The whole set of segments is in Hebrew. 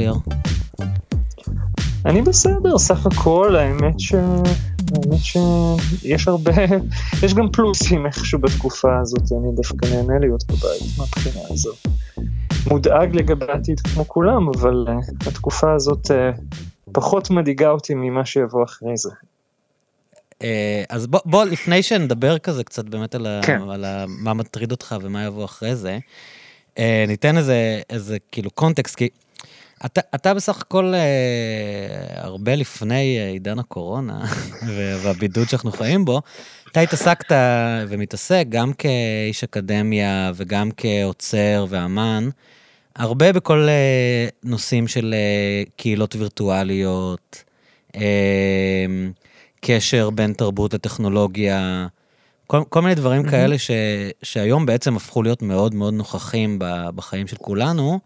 ליאור? אני בסדר, סך הכל, האמת ש... האמת שיש הרבה, יש גם פלוסים איכשהו בתקופה הזאת, אני דווקא נהנה להיות בבית מהבחינה הזאת. מודאג לגבי העתיד כמו כולם, אבל uh, התקופה הזאת uh, פחות מדאיגה אותי ממה שיבוא אחרי זה. Uh, אז בוא, בוא, לפני שנדבר כזה קצת באמת על, כן. ה, על ה, מה מטריד אותך ומה יבוא אחרי זה, uh, ניתן איזה, איזה כאילו קונטקסט, כי אתה, אתה בסך הכל אה, הרבה לפני אה, עידן הקורונה והבידוד שאנחנו חיים בו, אתה התעסקת ומתעסק גם כאיש אקדמיה וגם כעוצר ואמן, הרבה בכל אה, נושאים של אה, קהילות וירטואליות, אה, קשר בין תרבות לטכנולוגיה, כל, כל מיני דברים mm-hmm. כאלה ש, שהיום בעצם הפכו להיות מאוד מאוד נוכחים בחיים של כולנו.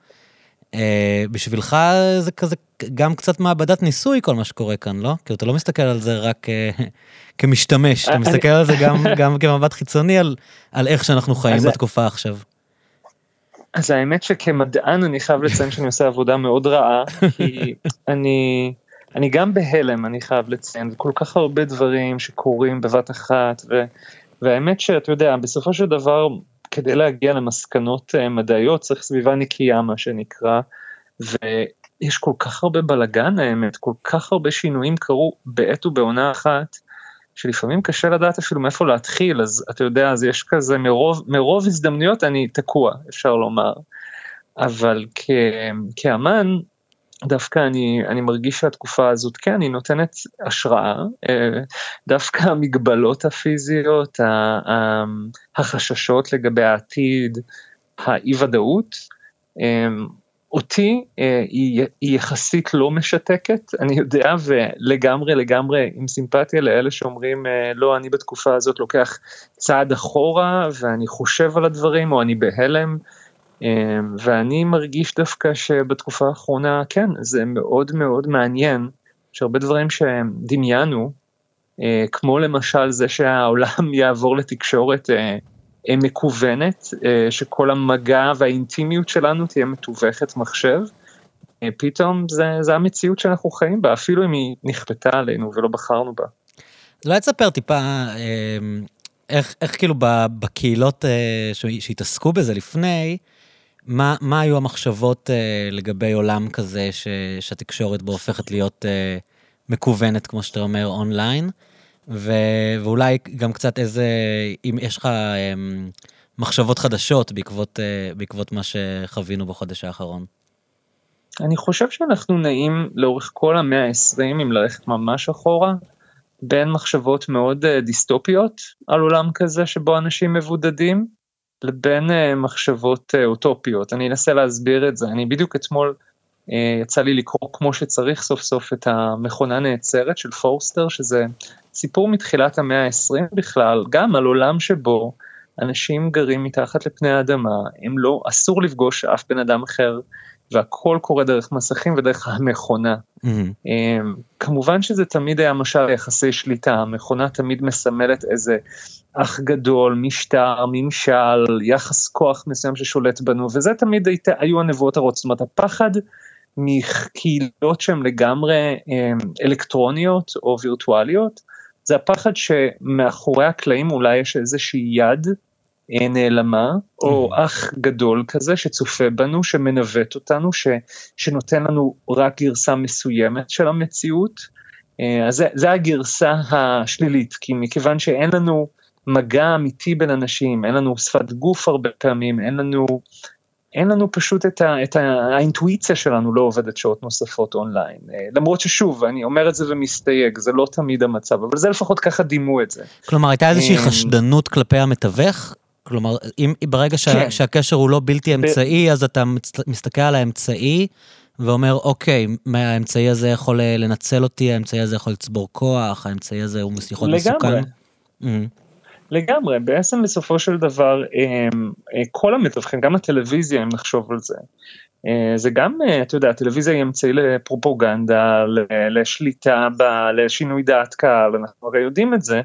אה, בשבילך זה כזה גם קצת מעבדת ניסוי כל מה שקורה כאן, לא? כי אתה לא מסתכל על זה רק אה, כמשתמש, אתה מסתכל על זה גם, גם כמבט חיצוני על, על איך שאנחנו חיים בתקופה עכשיו. אז האמת שכמדען אני חייב לציין שאני עושה עבודה מאוד רעה, כי אני, אני גם בהלם, אני חייב לציין, וכל כך הרבה דברים שקורים בבת אחת, ו, והאמת שאתה יודע, בסופו של דבר כדי להגיע למסקנות אה, מדעיות צריך סביבה נקייה מה שנקרא, ויש כל כך הרבה בלאגן האמת, כל כך הרבה שינויים קרו בעת ובעונה אחת, שלפעמים קשה לדעת אפילו מאיפה להתחיל, אז אתה יודע, אז יש כזה מרוב, מרוב הזדמנויות אני תקוע, אפשר לומר. אבל כ, כאמן, דווקא אני, אני מרגיש שהתקופה הזאת, כן, היא נותנת השראה, אה, דווקא המגבלות הפיזיות, החששות לגבי העתיד, האי ודאות, אה, אותי אה, היא, היא יחסית לא משתקת, אני יודע ולגמרי לגמרי עם סימפתיה לאלה שאומרים לא אני בתקופה הזאת לוקח צעד אחורה ואני חושב על הדברים או אני בהלם, אמ, ואני מרגיש דווקא שבתקופה האחרונה, כן, זה מאוד מאוד מעניין, שהרבה דברים שדמיינו, אה, כמו למשל זה שהעולם יעבור לתקשורת אה, אה, מקוונת, שכל המגע והאינטימיות שלנו תהיה מתווכת מחשב, פתאום זה, זה המציאות שאנחנו חיים בה, אפילו אם היא נכפתה עלינו ולא בחרנו בה. אולי תספר טיפה איך, איך כאילו בקהילות שהתעסקו בזה לפני, מה, מה היו המחשבות uh, לגבי עולם כזה ש, שהתקשורת בו הופכת להיות uh, מקוונת, כמו שאתה אומר, אונליין? ו, ואולי גם קצת איזה, אם יש לך um, מחשבות חדשות בעקבות, uh, בעקבות מה שחווינו בחודש האחרון. אני חושב שאנחנו נעים לאורך כל המאה ה-20, אם ללכת ממש אחורה, בין מחשבות מאוד uh, דיסטופיות על עולם כזה שבו אנשים מבודדים, לבין uh, מחשבות uh, אוטופיות. אני אנסה להסביר את זה. אני בדיוק אתמול uh, יצא לי לקרוא כמו שצריך סוף סוף את המכונה נעצרת של פורסטר, שזה סיפור מתחילת המאה ה-20 בכלל, גם על עולם שבו אנשים גרים מתחת לפני האדמה, הם לא, אסור לפגוש אף בן אדם אחר והכל קורה דרך מסכים ודרך המכונה. Mm-hmm. כמובן שזה תמיד היה משל יחסי שליטה, המכונה תמיד מסמלת איזה אח גדול, משטר, ממשל, יחס כוח מסוים ששולט בנו, וזה תמיד היית, היו הנבואות הרעות, זאת אומרת הפחד מקהילות שהן לגמרי אמ, אלקטרוניות או וירטואליות, זה הפחד שמאחורי הקלעים אולי יש איזושהי יד נעלמה, או. אח גדול כזה שצופה בנו, שמנווט אותנו, ש, שנותן לנו רק גרסה מסוימת של המציאות. אה, אז זה, זה הגרסה השלילית, כי מכיוון שאין לנו מגע אמיתי בין אנשים, אין לנו שפת גוף הרבה פעמים, אין לנו, אין לנו פשוט את, ה, את ה, האינטואיציה שלנו לא עובדת שעות נוספות אונליין. אה, למרות ששוב, אני אומר את זה ומסתייג, זה לא תמיד המצב, אבל זה לפחות ככה דימו את זה. כלומר, הייתה איזושהי חשדנות כלפי המתווך? כלומר, אם ברגע שה, כן. שהקשר הוא לא בלתי אמצעי, ב... אז אתה מסתכל על האמצעי ואומר, אוקיי, האמצעי הזה יכול אה, לנצל אותי, האמצעי הזה יכול לצבור כוח, האמצעי הזה הוא יכול להיות מסוכן. לגמרי. Mm-hmm. לגמרי, בעצם בסופו של דבר אמ, אה, כל המתווכים, גם הטלוויזיה, אם נחשוב על זה, אה, זה גם, אתה יודע, הטלוויזיה היא אמצעי לפרופוגנדה, לשליטה, לשינוי דעת קהל, אנחנו הרי יודעים את זה,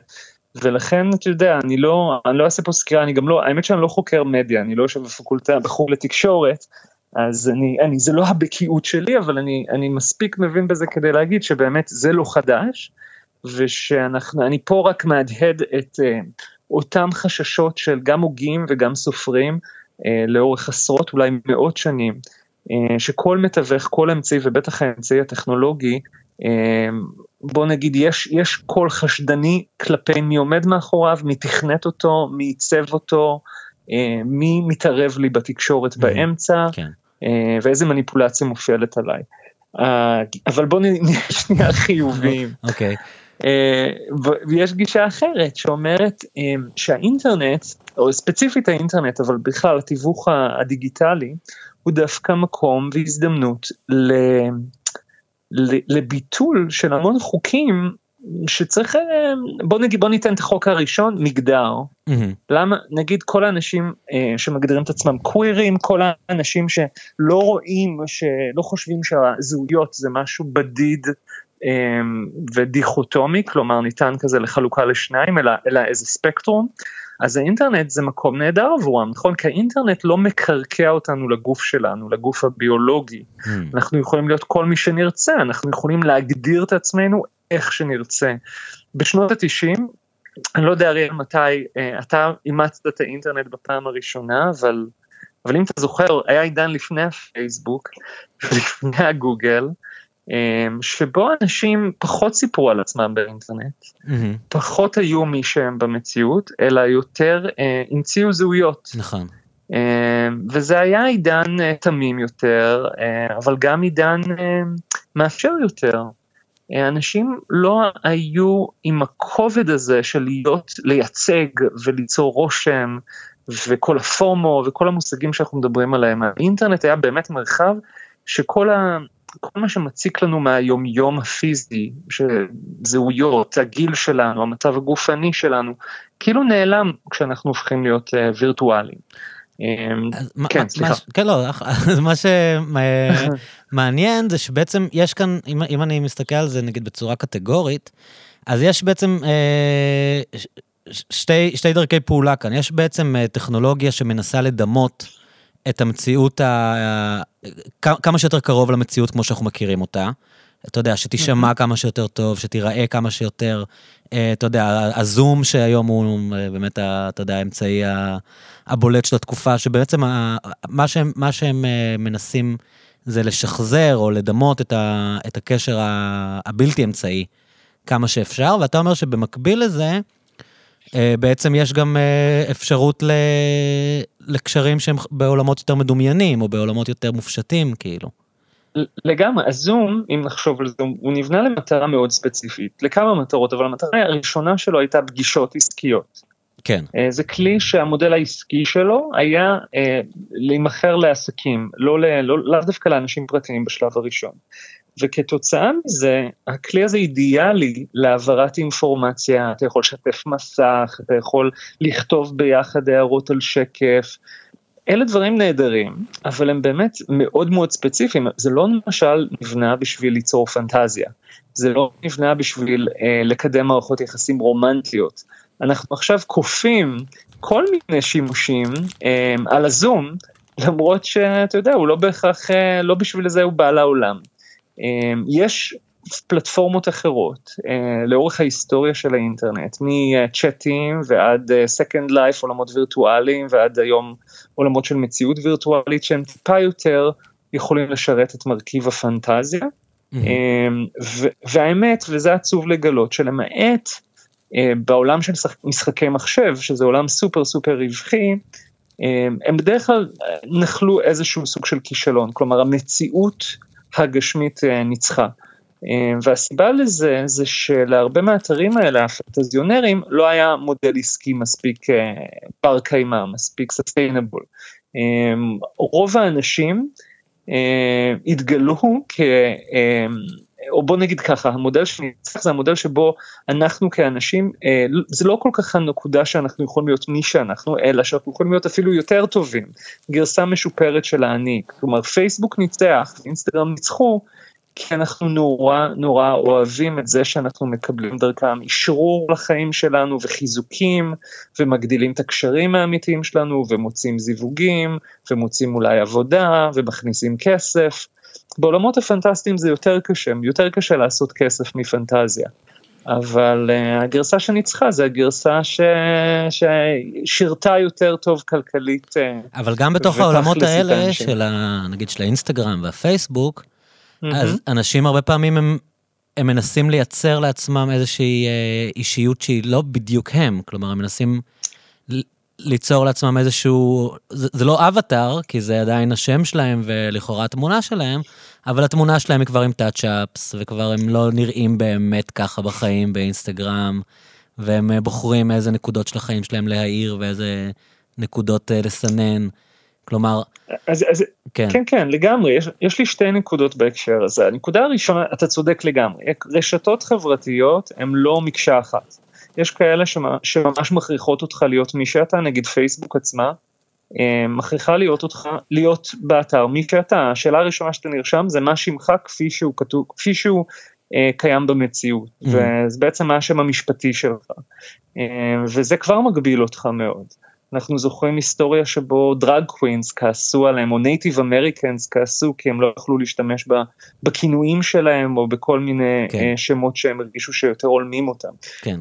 ולכן אתה יודע אני לא אני לא אעשה פה סקירה אני גם לא האמת שאני לא חוקר מדיה אני לא יושב בפקולטה בחוג לתקשורת אז אני, אני, זה לא הבקיאות שלי, אבל אני, אני מספיק מבין בזה כדי להגיד שבאמת זה לא חדש, ושאנחנו, אני פה רק מהדהד את uh, אותם חששות של גם הוגים וגם סופרים uh, לאורך עשרות, אולי מאות שנים, uh, שכל מתווך, כל אמצעי ובטח האמצעי הטכנולוגי, בוא נגיד יש, יש קול חשדני כלפי מי עומד מאחוריו, מי תכנת אותו, מי עיצב אותו, uh, מי מתערב לי בתקשורת mm-hmm. באמצע, כן. uh, ואיזה מניפולציה מופעלת עליי. Uh, אבל בוא נהיה שנייה חיוביים. אוקיי. okay. אה, ויש גישה אחרת שאומרת אה, שהאינטרנט, או ספציפית האינטרנט, אבל בכלל התיווך הדיגיטלי, הוא דווקא מקום והזדמנות לביטול של המון חוקים שצריך אה, בוא נגיד בוא ניתן את החוק הראשון מגדר mm-hmm. למה נגיד כל האנשים אה, שמגדירים את עצמם קווירים כל האנשים שלא רואים שלא חושבים שהזהויות זה משהו בדיד אמ, ודיכוטומי, כלומר ניתן כזה לחלוקה לשניים, אלא, אלא איזה ספקטרום, אז האינטרנט זה מקום נהדר עבורם, נכון? כי האינטרנט לא מקרקע אותנו לגוף שלנו, לגוף הביולוגי. Mm. אנחנו יכולים להיות כל מי שנרצה, אנחנו יכולים להגדיר את עצמנו איך שנרצה. בשנות התשעים, אני לא יודע אריאל מתי, אה, אתה אימצת את האינטרנט בפעם הראשונה, אבל, אבל אם אתה זוכר, היה עידן לפני הפייסבוק, לפני הגוגל, שבו אנשים פחות סיפרו על עצמם באינטרנט, mm-hmm. פחות היו מי שהם במציאות, אלא יותר אה, המציאו זהויות. נכון. אמ, וזה היה עידן אה, תמים יותר, אה, אבל גם עידן מאפשר יותר. אנשים לא היו עם הכובד הזה של להיות, לייצג וליצור רושם וכל הפורמו וכל המושגים שאנחנו מדברים עליהם. האינטרנט היה באמת מרחב שכל. כל מה שמציק לנו מהיומיום הפיזי, זהויות, הגיל שלנו, המצב הגופני שלנו, כאילו נעלם כשאנחנו הופכים להיות uh, וירטואליים. אמ, כן, סליחה. כן, לא, מה שמעניין זה שבעצם יש כאן, אם, אני מסתכל על זה נגיד בצורה קטגורית, אז יש בעצם אה, שתי, שתי דרכי פעולה כאן. יש בעצם אה, טכנולוגיה שמנסה לדמות את המציאות, ה... כמה שיותר קרוב למציאות כמו שאנחנו מכירים אותה. אתה יודע, שתישמע כמה שיותר טוב, שתיראה כמה שיותר, אה, אתה יודע, הזום שהיום הוא אה, באמת, אתה יודע, האמצעי הבולט של התקופה, שבעצם מה שהם, מה שהם אה, מנסים זה לשחזר או לדמות את, ה, את הקשר הבלתי אמצעי כמה שאפשר, ואתה אומר שבמקביל לזה, בעצם יש גם אה, אפשרות ל... לקשרים שהם בעולמות יותר מדומיינים, או בעולמות יותר מופשטים, כאילו. לגמרי, הזום, אם נחשוב על זום, הוא נבנה למטרה מאוד ספציפית, לכמה מטרות, אבל המטרה הראשונה שלו הייתה פגישות עסקיות. כן. אה, זה כלי שהמודל העסקי שלו היה להימכר לעסקים, לא, לא, לא דווקא לאנשים פרטיים בשלב הראשון. וכתוצאה מזה, הכלי הזה אידיאלי להעברת אינפורמציה, אתה יכול לשתף מסך, אתה יכול לכתוב ביחד הערות על שקף, אלה דברים נהדרים, אבל הם באמת מאוד מאוד ספציפיים, זה לא למשל נבנה בשביל ליצור פנטזיה, זה לא נבנה בשביל אה, לקדם מערכות יחסים רומנטיות, אנחנו עכשיו כופים כל מיני שימושים אה, על הזום, למרות שאתה יודע, הוא לא בהכרח, אה, לא בשביל זה הוא בא לעולם. אמ, יש פלטפורמות אחרות אה, לאורך ההיסטוריה של האינטרנט, מצ'אטים ועד אה, Second Life, עולמות וירטואליים, ועד היום עולמות של מציאות וירטואלית שהם טיפה יותר יכולים לשרת את מרכיב הפנטזיה. Mm-hmm. והאמת, וזה עצוב לגלות, שלמעט אה, בעולם של משחקי מחשב, שזה עולם סופר סופר רווחי, הם בדרך כלל נחלו איזשהו סוג של כישלון, כלומר המציאות הגשמית אה, ניצחה. אה, והסיבה לזה זה שלהרבה מהאתרים האלה הפנטזיונרים לא היה מודל עסקי מספיק אה, בר קיימא, מספיק סוסטיינבול. רוב האנשים התגלו כ... או בוא נגיד ככה, המודל שניצח זה המודל שבו אנחנו כאנשים, אה, זה לא כל כך הנקודה שאנחנו יכולים להיות מי שאנחנו, אלא שאנחנו יכולים להיות אפילו יותר טובים, גרסה משופרת של האני, כלומר פייסבוק ניצח, אינסטגרם ניצחו, כי אנחנו נורא נורא אוהבים את זה שאנחנו מקבלים דרכם אישרור לחיים שלנו וחיזוקים ומגדילים את הקשרים האמיתיים שלנו ומוצאים זיווגים ומוצאים אולי עבודה ומכניסים כסף. בעולמות הפנטסטיים זה יותר קשה, יותר קשה לעשות כסף מפנטזיה. אבל uh, הגרסה שניצחה זה הגרסה ש... ששירתה יותר טוב כלכלית. Uh, אבל גם בתוך העולמות האלה של ה... נגיד של האינסטגרם והפייסבוק, mm-hmm. אז אנשים הרבה פעמים הם, הם מנסים לייצר לעצמם איזושהי uh, אישיות שהיא לא בדיוק הם, כלומר הם מנסים ליצור לעצמם איזשהו, זה, זה לא אבטאר, כי זה עדיין השם שלהם ולכאורה התמונה שלהם, אבל התמונה שלהם היא כבר עם טאצ'אפס, וכבר הם לא נראים באמת ככה בחיים באינסטגרם, והם אה, בוחרים איזה נקודות של החיים שלהם להעיר ואיזה נקודות uh, לסנן. כלומר, אז, אז כן. כן, כן, לגמרי, יש, יש לי שתי נקודות בהקשר הזה. הנקודה הראשונה, אתה צודק לגמרי, רשתות חברתיות הן לא מקשה אחת. יש כאלה שממש מכריחות אותך להיות מי שאתה, נגיד פייסבוק עצמה, אה, מכריחה להיות אותך, להיות באתר מי שאתה, השאלה הראשונה שאתה נרשם זה מה שמך כפי שהוא כתוב, כפי שהוא אה, קיים במציאות, ממ. וזה בעצם מה השם המשפטי שלך, אה, וזה כבר מגביל אותך מאוד. אנחנו זוכרים היסטוריה שבו drag queens כעסו עליהם, או Native Americans כעסו כי הם לא יכלו להשתמש בכינויים שלהם, או בכל מיני כן. שמות שהם הרגישו שיותר הולמים אותם. כן.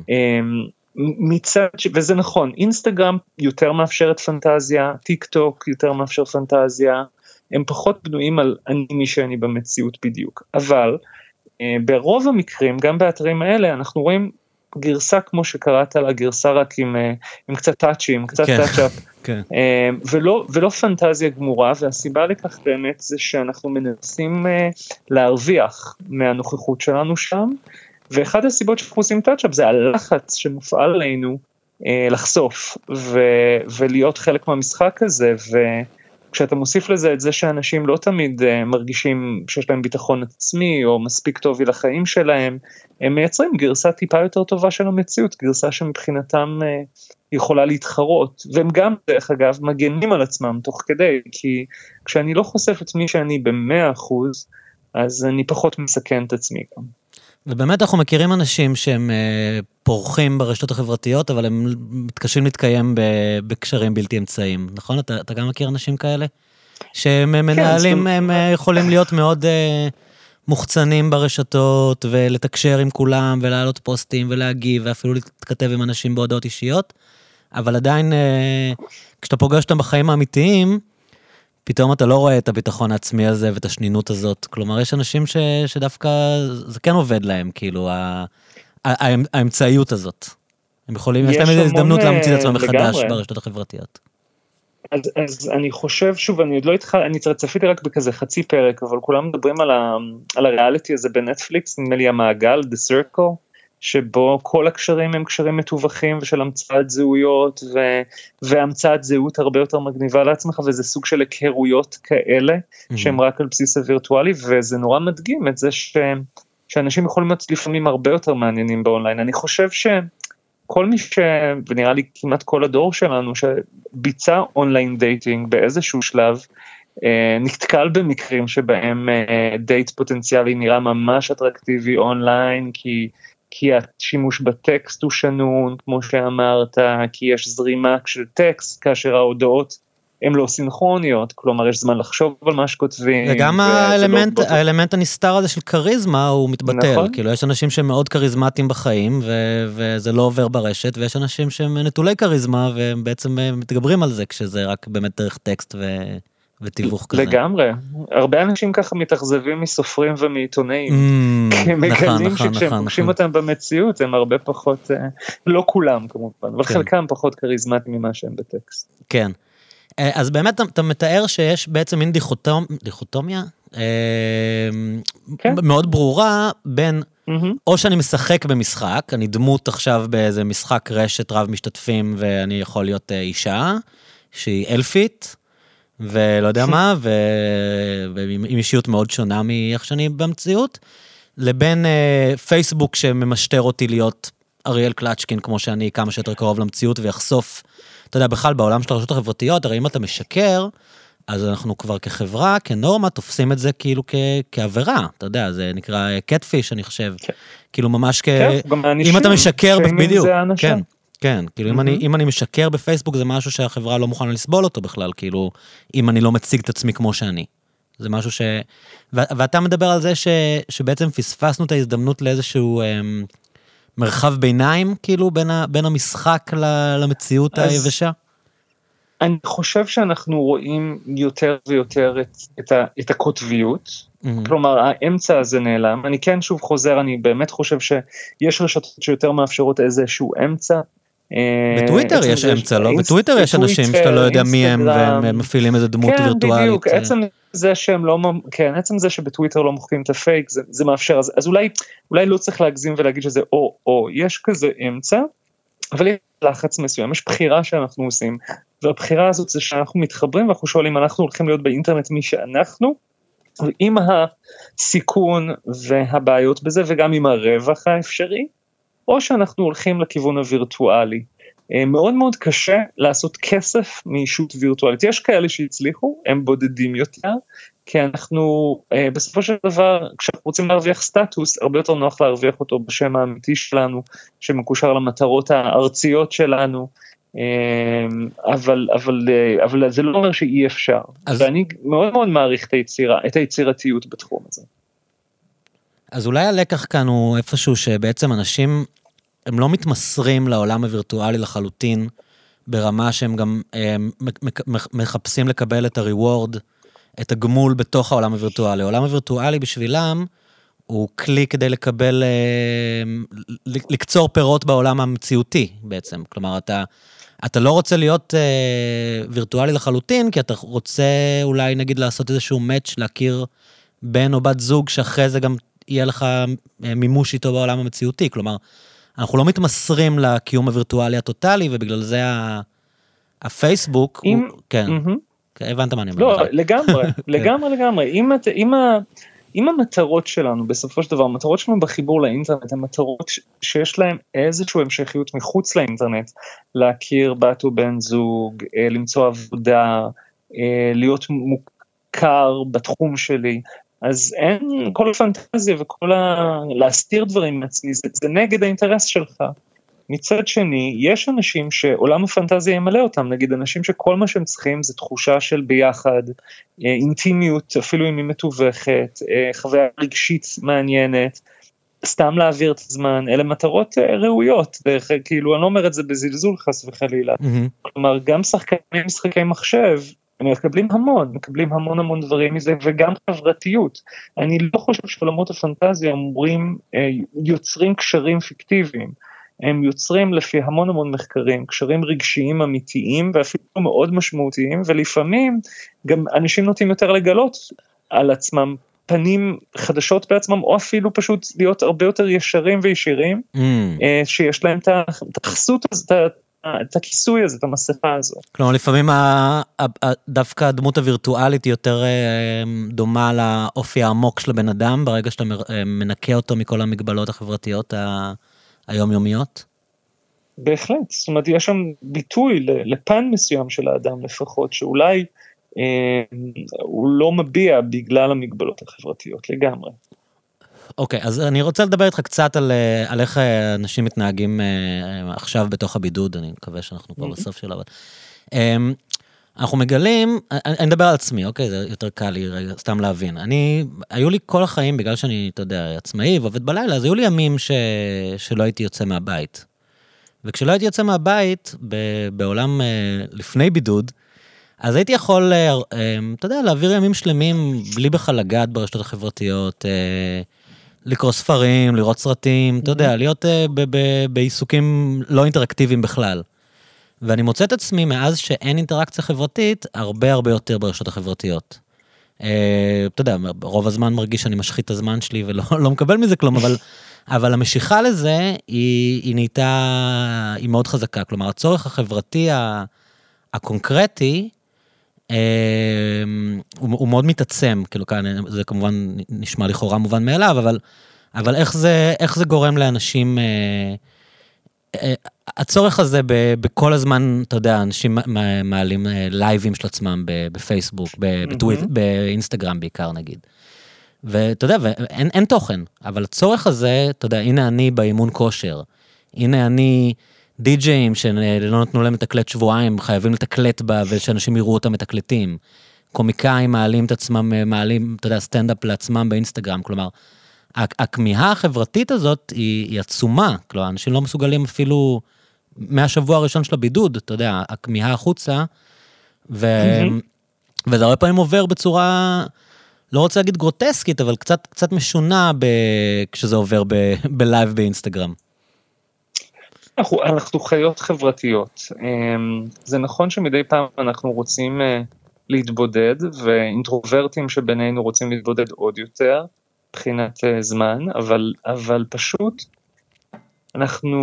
מצד, וזה נכון, אינסטגרם יותר מאפשרת פנטזיה, טיק טוק יותר מאפשר פנטזיה, הם פחות בנויים על אני מי שאני במציאות בדיוק, אבל אה, ברוב המקרים, גם באתרים האלה, אנחנו רואים גרסה כמו שקראת לה, גרסה רק עם, אה, עם קצת טאצ'ים, קצת כן, touch-up, כן. אה, ולא, ולא פנטזיה גמורה, והסיבה לכך באמת זה שאנחנו מנסים אה, להרוויח מהנוכחות שלנו שם, ואחד הסיבות שאנחנו עושים טאצ'אפ זה הלחץ שמופעל עלינו לחשוף ו- ולהיות חלק מהמשחק הזה וכשאתה מוסיף לזה את זה שאנשים לא תמיד אה, מרגישים שיש להם ביטחון עצמי או מספיק טובי לחיים שלהם, הם מייצרים גרסה טיפה יותר טובה של המציאות, גרסה שמבחינתם אה, יכולה להתחרות והם גם דרך אגב מגנים על עצמם תוך כדי כי כשאני לא חושף את מי שאני במאה אחוז אז אני פחות מסכן את עצמי גם. ובאמת אנחנו מכירים אנשים שהם אה, פורחים ברשתות החברתיות, אבל הם מתקשים להתקיים בקשרים בלתי אמצעיים, נכון? אתה, אתה גם מכיר אנשים כאלה? שהם כן, מנהלים, הם אה, יכולים להיות מאוד אה, מוחצנים ברשתות, ולתקשר עם כולם, ולהעלות פוסטים, ולהגיב, ואפילו להתכתב עם אנשים בהודעות אישיות, אבל עדיין, אה, כשאתה פוגש אותם בחיים האמיתיים, פתאום אתה לא רואה את הביטחון העצמי הזה ואת השנינות הזאת. כלומר, יש אנשים ש, שדווקא זה כן עובד להם, כאילו, ה, ה, האמצעיות הזאת. הם יכולים, יש, להם איזו הזדמנות להמציא את עצמם אה, מחדש ברשתות החברתיות. אז, אז אני חושב, שוב, אני עוד לא התחלתי, אני צפיתי רק בכזה חצי פרק, אבל כולם מדברים על, ה, על הריאליטי הזה בנטפליקס, נדמה לי המעגל, The Circle. שבו כל הקשרים הם קשרים מתווכים ושל המצאת זהויות ו, והמצאת זהות הרבה יותר מגניבה לעצמך וזה סוג של היכרויות כאלה mm-hmm. שהם רק על בסיס הווירטואלי וזה נורא מדגים את זה ש, שאנשים יכולים להיות לפעמים הרבה יותר מעניינים באונליין אני חושב שכל מי ש... ונראה לי כמעט כל הדור שלנו שביצע online dating באיזשהו שלב אה, נתקל במקרים שבהם אה, דייט פוטנציאלי נראה ממש אטרקטיבי אונליין כי כי השימוש בטקסט הוא שנון, כמו שאמרת, כי יש זרימה של טקסט, כאשר ההודעות הן לא סינכרוניות, כלומר יש זמן לחשוב על מה שכותבים. וגם האלמנט, לא... האלמנט הנסתר הזה של כריזמה הוא מתבטל, נכון. כאילו יש אנשים שהם מאוד כריזמטיים בחיים ו- וזה לא עובר ברשת, ויש אנשים שהם נטולי כריזמה והם בעצם מתגברים על זה כשזה רק באמת דרך טקסט ו... ותיווך כזה. לגמרי, הרבה אנשים ככה מתאכזבים מסופרים ומעיתונאים, mm, כי הם נכון, מגלים נכון, שכשהם נכון, פוגשים נכון. אותם במציאות הם הרבה פחות, אה, לא כולם כמובן, אבל כן. חלקם פחות כריזמטיים ממה שהם בטקסט. כן. אה, אז באמת אתה מתאר שיש בעצם מין דיכוטומ... דיכוטומיה אה, כן. מאוד ברורה בין mm-hmm. או שאני משחק במשחק, אני דמות עכשיו באיזה משחק רשת רב משתתפים ואני יכול להיות אישה שהיא אלפית, ולא יודע מה, ו... ועם אישיות מאוד שונה מאיך שאני במציאות, לבין אה, פייסבוק שממשטר אותי להיות אריאל קלצ'קין, כמו שאני, כמה שיותר קרוב למציאות, ויחשוף, אתה יודע, בכלל בעולם של הרשתות החברתיות, הרי אם אתה משקר, אז אנחנו כבר כחברה, כנורמה, תופסים את זה כאילו כ- כעבירה, אתה יודע, זה נקרא קטפיש, אני חושב. כן. כאילו ממש כ... כן, גם אם אתה משקר, בדיוק. כן, כן, כאילו אם, אני, אם אני משקר בפייסבוק זה משהו שהחברה לא מוכנה לסבול אותו בכלל, כאילו, אם אני לא מציג את עצמי כמו שאני. זה משהו ש... ו- ואתה מדבר על זה ש... שבעצם פספסנו את ההזדמנות לאיזשהו אמ, מרחב ביניים, כאילו, בין, ה... בין המשחק ל... למציאות אז... היבשה? אני חושב שאנחנו רואים יותר ויותר את, את, ה, את הקוטביות, mm-hmm. כלומר האמצע הזה נעלם, אני כן שוב חוזר, אני באמת חושב שיש רשתות שיותר מאפשרות איזשהו אמצע. אה, בטוויטר יש אמצע, לא? בטוויטר יש אנשים שאתה לא יודע מי הם והם מפעילים איזה דמות כן, וירטואלית. כן, בדיוק, עצם זה שהם לא, כן, עצם זה שבטוויטר לא מוחקים את הפייק, זה, מאפשר, אז, אולי לא צריך להגזים ולהגיד שזה או-או, יש כזה אמצע, אבל יש לחץ מסוים, יש בחירה שאנחנו עושים, והבחירה הזאת זה שאנחנו מתחברים ואנחנו שואלים, אנחנו הולכים להיות באינטרנט מי שאנחנו, עם הסיכון והבעיות בזה וגם עם הרווח האפשרי, או שאנחנו הולכים לכיוון הווירטואלי. מאוד מאוד קשה לעשות כסף מישות וירטואלית. יש כאלה שהצליחו, הם בודדים יותר, כי אנחנו בסופו של דבר, כשאנחנו רוצים להרוויח סטטוס, הרבה יותר נוח להרוויח אותו בשם האמיתי שלנו, שמקושר למטרות הארציות שלנו. אבל, אבל, אבל זה לא אומר שאי אפשר, אז... ואני מאוד מאוד מעריך את, היצירה, את היצירתיות בתחום הזה. אז אולי הלקח כאן הוא איפשהו שבעצם אנשים הם לא מתמסרים לעולם הווירטואלי לחלוטין, ברמה שהם גם הם, מחפשים לקבל את הריוורד, את הגמול בתוך העולם הווירטואלי. העולם הווירטואלי בשבילם הוא כלי כדי לקבל, לקצור פירות בעולם המציאותי בעצם. כלומר, אתה, אתה לא רוצה להיות אה, וירטואלי לחלוטין, כי אתה רוצה אולי נגיד לעשות איזשהו מאץ', להכיר בן או בת זוג, שאחרי זה גם יהיה לך מימוש איתו בעולם המציאותי. כלומר, אנחנו לא מתמסרים לקיום הווירטואלי הטוטאלי, ובגלל זה הפייסבוק, אם... הוא, כן, mm-hmm. הבנת מה אני אומר. לא, לגמרי, לגמרי, לגמרי. אם, אם, ה, אם המטרות שלנו, בסופו של דבר, המטרות שלנו בחיבור לאינטרנט, הן מטרות שיש להן איזושהי המשכיות מחוץ לאינטרנט, להכיר בת או בן זוג, אה, למצוא עבודה, אה, להיות מוכר בתחום שלי, אז אין כל הפנטזיה וכל ה... להסתיר דברים מעצמי, זה, זה נגד האינטרס שלך. מצד שני, יש אנשים שעולם הפנטזיה ימלא אותם, נגיד אנשים שכל מה שהם צריכים זה תחושה של ביחד, אה, אינטימיות, אפילו אם היא מתווכת, אה, חוויה רגשית מעניינת, סתם להעביר את הזמן, אלה מטרות אה, ראויות, דרך, כאילו אני לא אומר את זה בזלזול חס וחלילה, mm-hmm. כלומר גם שחקני משחקי מחשב הם מקבלים המון, מקבלים המון המון דברים מזה וגם חברתיות. אני לא חושב שעולמות הפנטזיה אמורים, אה, יוצרים קשרים פיקטיביים. הם יוצרים לפי המון המון מחקרים קשרים רגשיים אמיתיים ואפילו מאוד משמעותיים ולפעמים גם אנשים נוטים יותר לגלות על עצמם פנים חדשות בעצמם או אפילו פשוט להיות הרבה יותר ישרים וישירים mm. שיש להם את החסות הזאת, את הכיסוי הזה, את המסכה הזו. כלומר, לפעמים דווקא הדמות הווירטואלית היא יותר אה, דומה לאופי העמוק של הבן אדם, ברגע שאתה אה, מנקה אותו מכל המגבלות החברתיות היומיומיות? בהחלט, זאת אומרת, יש שם ביטוי לפן מסוים של האדם לפחות, שאולי אה, הוא לא מביע בגלל המגבלות החברתיות לגמרי. אוקיי, אז אני רוצה לדבר איתך קצת על, אה, על איך אה, אנשים מתנהגים אה, עכשיו בתוך הבידוד, אני מקווה שאנחנו פה בסוף שלו, אבל... אמ, אנחנו מגלים, אני, אני מדבר על עצמי, אוקיי? זה יותר קל לי רגע, סתם להבין. אני, היו לי כל החיים, בגלל שאני, אתה יודע, עצמאי ועובד בלילה, אז היו לי ימים ש, שלא הייתי יוצא מהבית. וכשלא הייתי יוצא מהבית, ב, בעולם לפני בידוד, אז הייתי יכול, אתה יודע, להעביר ימים שלמים בלי בכלל לגעת ברשתות החברתיות, לקרוא ספרים, לראות סרטים, אתה יודע, להיות uh, בעיסוקים לא אינטראקטיביים בכלל. ואני מוצא את עצמי, מאז שאין אינטראקציה חברתית, הרבה הרבה יותר ברשתות החברתיות. Uh, אתה יודע, רוב הזמן מרגיש שאני משחית את הזמן שלי ולא לא מקבל מזה כלום, אבל, אבל המשיכה לזה היא, היא נהייתה, היא מאוד חזקה. כלומר, הצורך החברתי הקונקרטי, הוא, הוא מאוד מתעצם, כאילו כאן זה כמובן נשמע לכאורה מובן מאליו, אבל, אבל איך, זה, איך זה גורם לאנשים... אה, אה, הצורך הזה בכל הזמן, אתה יודע, אנשים מעלים לייבים של עצמם בפייסבוק, בטוויט, באינסטגרם בעיקר נגיד. ואתה יודע, ואין, אין תוכן, אבל הצורך הזה, אתה יודע, הנה אני באימון כושר, הנה אני די-ג'אים שלא נתנו להם לתקלט שבועיים, חייבים לתקלט בה ושאנשים יראו אותם מתקלטים. קומיקאים מעלים את עצמם, מעלים, אתה יודע, סטנדאפ לעצמם באינסטגרם, כלומר, הכמיהה החברתית הזאת היא, היא עצומה, כלומר, אנשים לא מסוגלים אפילו מהשבוע הראשון של הבידוד, אתה יודע, הכמיהה החוצה, ו... mm-hmm. וזה הרבה פעמים עובר בצורה, לא רוצה להגיד גרוטסקית, אבל קצת, קצת משונה ב... כשזה עובר ב... בלייב באינסטגרם. אנחנו, אנחנו חיות חברתיות. אמ, זה נכון שמדי פעם אנחנו רוצים אה, להתבודד, ואינטרוברטים שבינינו רוצים להתבודד עוד יותר, מבחינת אה, זמן, אבל, אבל פשוט אנחנו,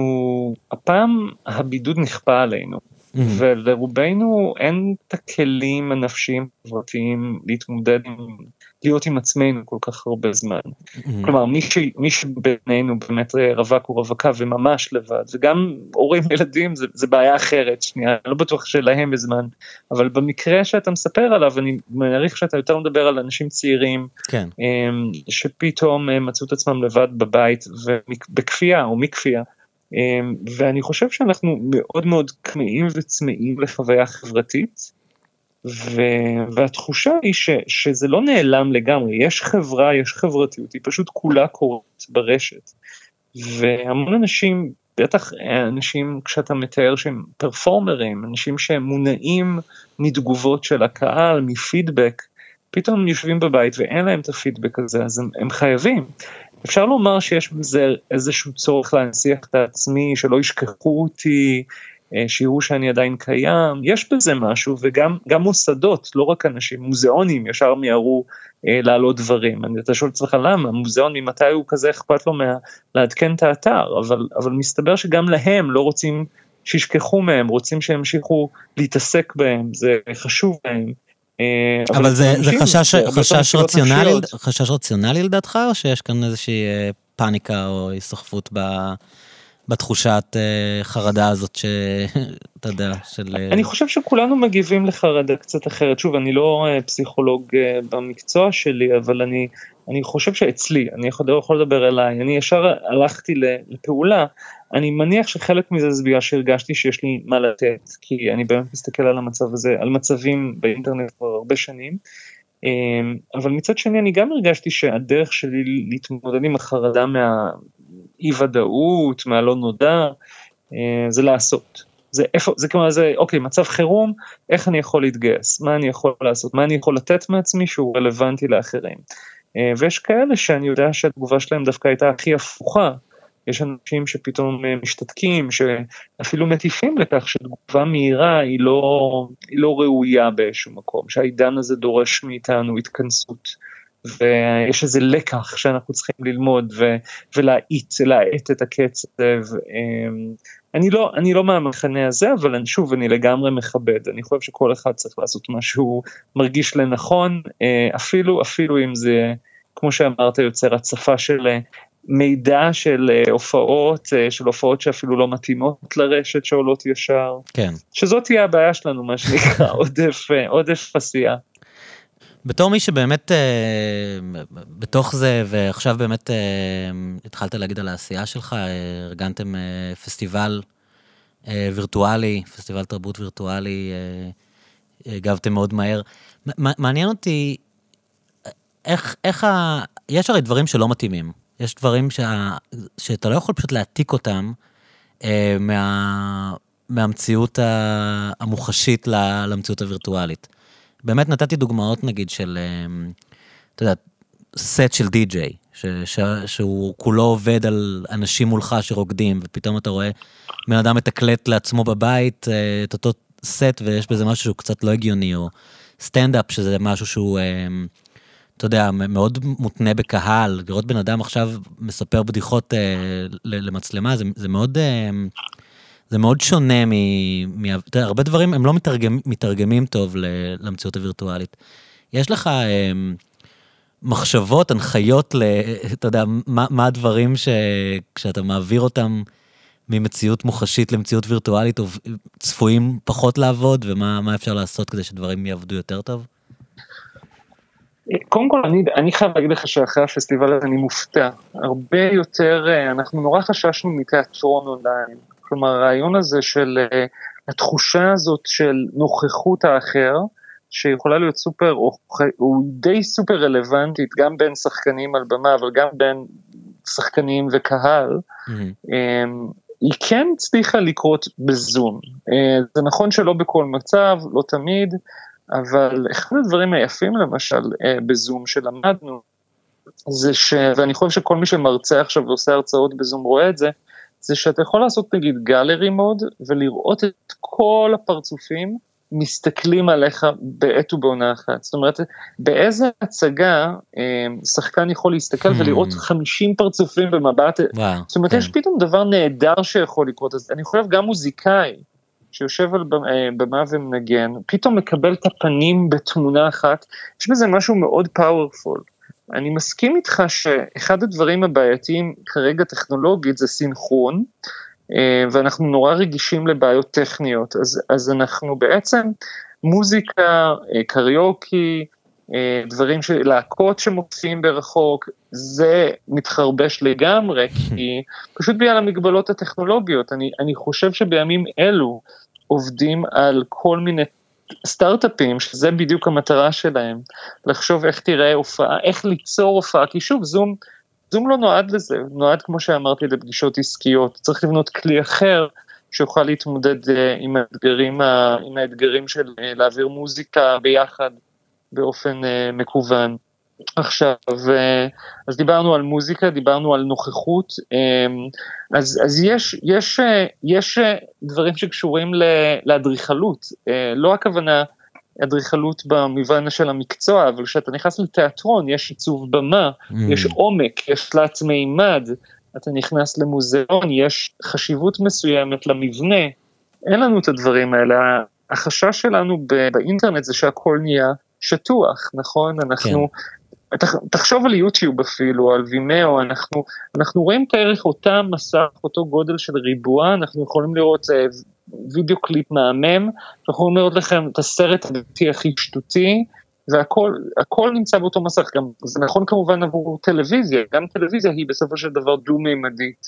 הפעם הבידוד נכפה עלינו, mm-hmm. ולרובנו אין את הכלים הנפשיים חברתיים להתמודד עם להיות עם עצמנו כל כך הרבה זמן. Mm-hmm. כלומר, מי, ש, מי שבינינו באמת רווק הוא רווקה וממש לבד, וגם הורים ילדים זה, זה בעיה אחרת, שנייה, אני לא בטוח שלהם יש זמן, אבל במקרה שאתה מספר עליו, אני מעריך שאתה יותר מדבר על אנשים צעירים, כן. אמ, שפתאום אה, מצאו את עצמם לבד בבית, ובכפייה או מכפייה. אמ, ואני חושב שאנחנו מאוד מאוד כמהים וצמאים לחוויה חברתית. ו... והתחושה היא ש... שזה לא נעלם לגמרי, יש חברה, יש חברתיות, היא פשוט כולה קורית ברשת. והמון אנשים, בטח אנשים כשאתה מתאר שהם פרפורמרים, אנשים שהם מונעים מתגובות של הקהל, מפידבק, פתאום יושבים בבית ואין להם את הפידבק הזה, אז הם, הם חייבים. אפשר לומר שיש בזה איזשהו צורך להנציח את העצמי, שלא ישכחו אותי, אה, שיראו שאני עדיין קיים, יש בזה משהו, וגם מוסדות, לא רק אנשים, מוזיאונים ישר מיהרו אה, להעלות דברים. אתה שואל את עצמך למה, מוזיאון ממתי הוא כזה אכפת לו מה, לעדכן את האתר, אבל, אבל מסתבר שגם להם לא רוצים שישכחו מהם, רוצים שימשיכו להתעסק בהם, זה חשוב להם. אה, אבל, אבל זה, זה חשש, חשש רציונלי, חשש רציונלי לדעתך, או שיש כאן איזושהי אה, פאניקה או היסחפות ב... בתחושת uh, חרדה הזאת שאתה יודע, של... אני חושב שכולנו מגיבים לחרדה קצת אחרת. שוב, אני לא uh, פסיכולוג במקצוע שלי, אבל אני, אני חושב שאצלי, אני יכול, לא יכול לדבר אליי, אני ישר הלכתי לפעולה, אני מניח שחלק מזה זה בגלל שהרגשתי שיש לי מה לתת, כי אני באמת מסתכל על המצב הזה, על מצבים באינטרנט כבר הרבה שנים. אבל מצד שני אני גם הרגשתי שהדרך שלי להתמודד עם החרדה מה, אי ודאות, מהלא נודע, אה, זה לעשות. זה איפה, זה כמו זה, אוקיי, מצב חירום, איך אני יכול להתגייס? מה אני יכול לעשות? מה אני יכול לתת מעצמי שהוא רלוונטי לאחרים? אה, ויש כאלה שאני יודע שהתגובה שלהם דווקא הייתה הכי הפוכה. יש אנשים שפתאום אה, משתתקים, שאפילו מטיפים לכך שתגובה מהירה היא לא, היא לא ראויה באיזשהו מקום, שהעידן הזה דורש מאיתנו התכנסות. ויש איזה לקח שאנחנו צריכים ללמוד ו, ולהאיט, להאט את הקצב. אמ, אני לא, אני לא מהמחנה הזה, אבל אני, שוב, אני לגמרי מכבד, אני חושב שכל אחד צריך לעשות מה שהוא מרגיש לנכון, אה, אפילו, אפילו אם זה, כמו שאמרת, יוצר הצפה של אה, מידע של אה, הופעות, של הופעות שאפילו לא מתאימות לרשת שעולות ישר. כן. שזאת תהיה הבעיה שלנו, מה שנקרא, עודף, עודף עשייה. בתור מי שבאמת אה, בתוך זה, ועכשיו באמת אה, התחלת להגיד על העשייה שלך, ארגנתם אה, פסטיבל אה, וירטואלי, פסטיבל תרבות וירטואלי, אה, הגבתם מאוד מהר. מעניין אותי, איך, איך ה... יש הרי דברים שלא מתאימים. יש דברים שה, שאתה לא יכול פשוט להעתיק אותם אה, מה, מהמציאות המוחשית למציאות הווירטואלית. באמת נתתי דוגמאות נגיד של, אמ, אתה יודע, סט של די-ג'יי, שהוא כולו עובד על אנשים מולך שרוקדים, ופתאום אתה רואה בן אדם מתקלט לעצמו בבית אה, את אותו סט, ויש בזה משהו שהוא קצת לא הגיוני, או סטנדאפ, שזה משהו שהוא, אמ, אתה יודע, מאוד מותנה בקהל, לראות בן אדם עכשיו מספר בדיחות אה, למצלמה, זה, זה מאוד... אמ, זה מאוד שונה מ... מ... יודע, הרבה דברים הם לא מתרגם, מתרגמים טוב למציאות הווירטואלית. יש לך אה, מחשבות, הנחיות ל... אתה יודע, מה, מה הדברים שכשאתה מעביר אותם ממציאות מוחשית למציאות וירטואלית צפויים פחות לעבוד, ומה אפשר לעשות כדי שדברים יעבדו יותר טוב? קודם כל אני, אני חייב להגיד לך שאחרי הפסטיבל הזה אני מופתע, הרבה יותר, אה, אנחנו נורא חששנו מתיאטרון אונליין, כלומר הרעיון הזה של אה, התחושה הזאת של נוכחות האחר, שיכולה להיות סופר, או, או די סופר רלוונטית גם בין שחקנים על במה, אבל גם בין שחקנים וקהל, mm-hmm. היא כן הצליחה לקרות בזום. זה נכון שלא בכל מצב, לא תמיד, אבל אחד הדברים היפים למשל אה, בזום שלמדנו, זה ש... ואני חושב שכל מי שמרצה עכשיו ועושה הרצאות בזום רואה את זה, זה שאתה יכול לעשות נגיד גלרי מוד ולראות את כל הפרצופים מסתכלים עליך בעת ובעונה אחת. זאת אומרת, באיזה הצגה אה, שחקן יכול להסתכל hmm. ולראות 50 פרצופים במבט, וואו, זאת אומרת, כן. יש פתאום דבר נהדר שיכול לקרות, אז אני חושב גם מוזיקאי, שיושב על אה, במה ומנגן, פתאום מקבל את הפנים בתמונה אחת, יש בזה משהו מאוד פאורפול. אני מסכים איתך שאחד הדברים הבעייתיים כרגע טכנולוגית זה סינכרון, אה, ואנחנו נורא רגישים לבעיות טכניות, אז, אז אנחנו בעצם מוזיקה, אה, קריוקי, דברים של להקות שמופיעים ברחוק, זה מתחרבש לגמרי, כי פשוט בגלל המגבלות הטכנולוגיות, אני, אני חושב שבימים אלו, עובדים על כל מיני סטארט-אפים, שזה בדיוק המטרה שלהם, לחשוב איך תראה הופעה, איך ליצור הופעה, כי שוב, זום, זום לא נועד לזה, נועד כמו שאמרתי לפגישות עסקיות, צריך לבנות כלי אחר שיוכל להתמודד אה, עם האתגרים, עם האתגרים של אה, להעביר מוזיקה ביחד באופן אה, מקוון. עכשיו, אה, אז דיברנו על מוזיקה, דיברנו על נוכחות, אה, אז, אז יש, יש, אה, יש דברים שקשורים לאדריכלות, לא הכוונה אדריכלות במובן של המקצוע, אבל כשאתה נכנס לתיאטרון יש עיצוב במה, mm. יש עומק, יש תלת מימד, אתה נכנס למוזיאון, יש חשיבות מסוימת למבנה, אין לנו את הדברים האלה, החשש שלנו באינטרנט זה שהכל נהיה שטוח, נכון? אנחנו כן. תחשוב על יוטיוב אפילו, על וימאו, אנחנו, אנחנו רואים בערך אותה מסך, אותו גודל של ריבוע, אנחנו יכולים לראות אה, וידאו קליפ מהמם, אנחנו יכולים לראות לכם את הסרט הדתי הכי שטותי, והכל נמצא באותו מסך, גם זה נכון כמובן עבור טלוויזיה, גם טלוויזיה היא בסופו של דבר דו-מימדית,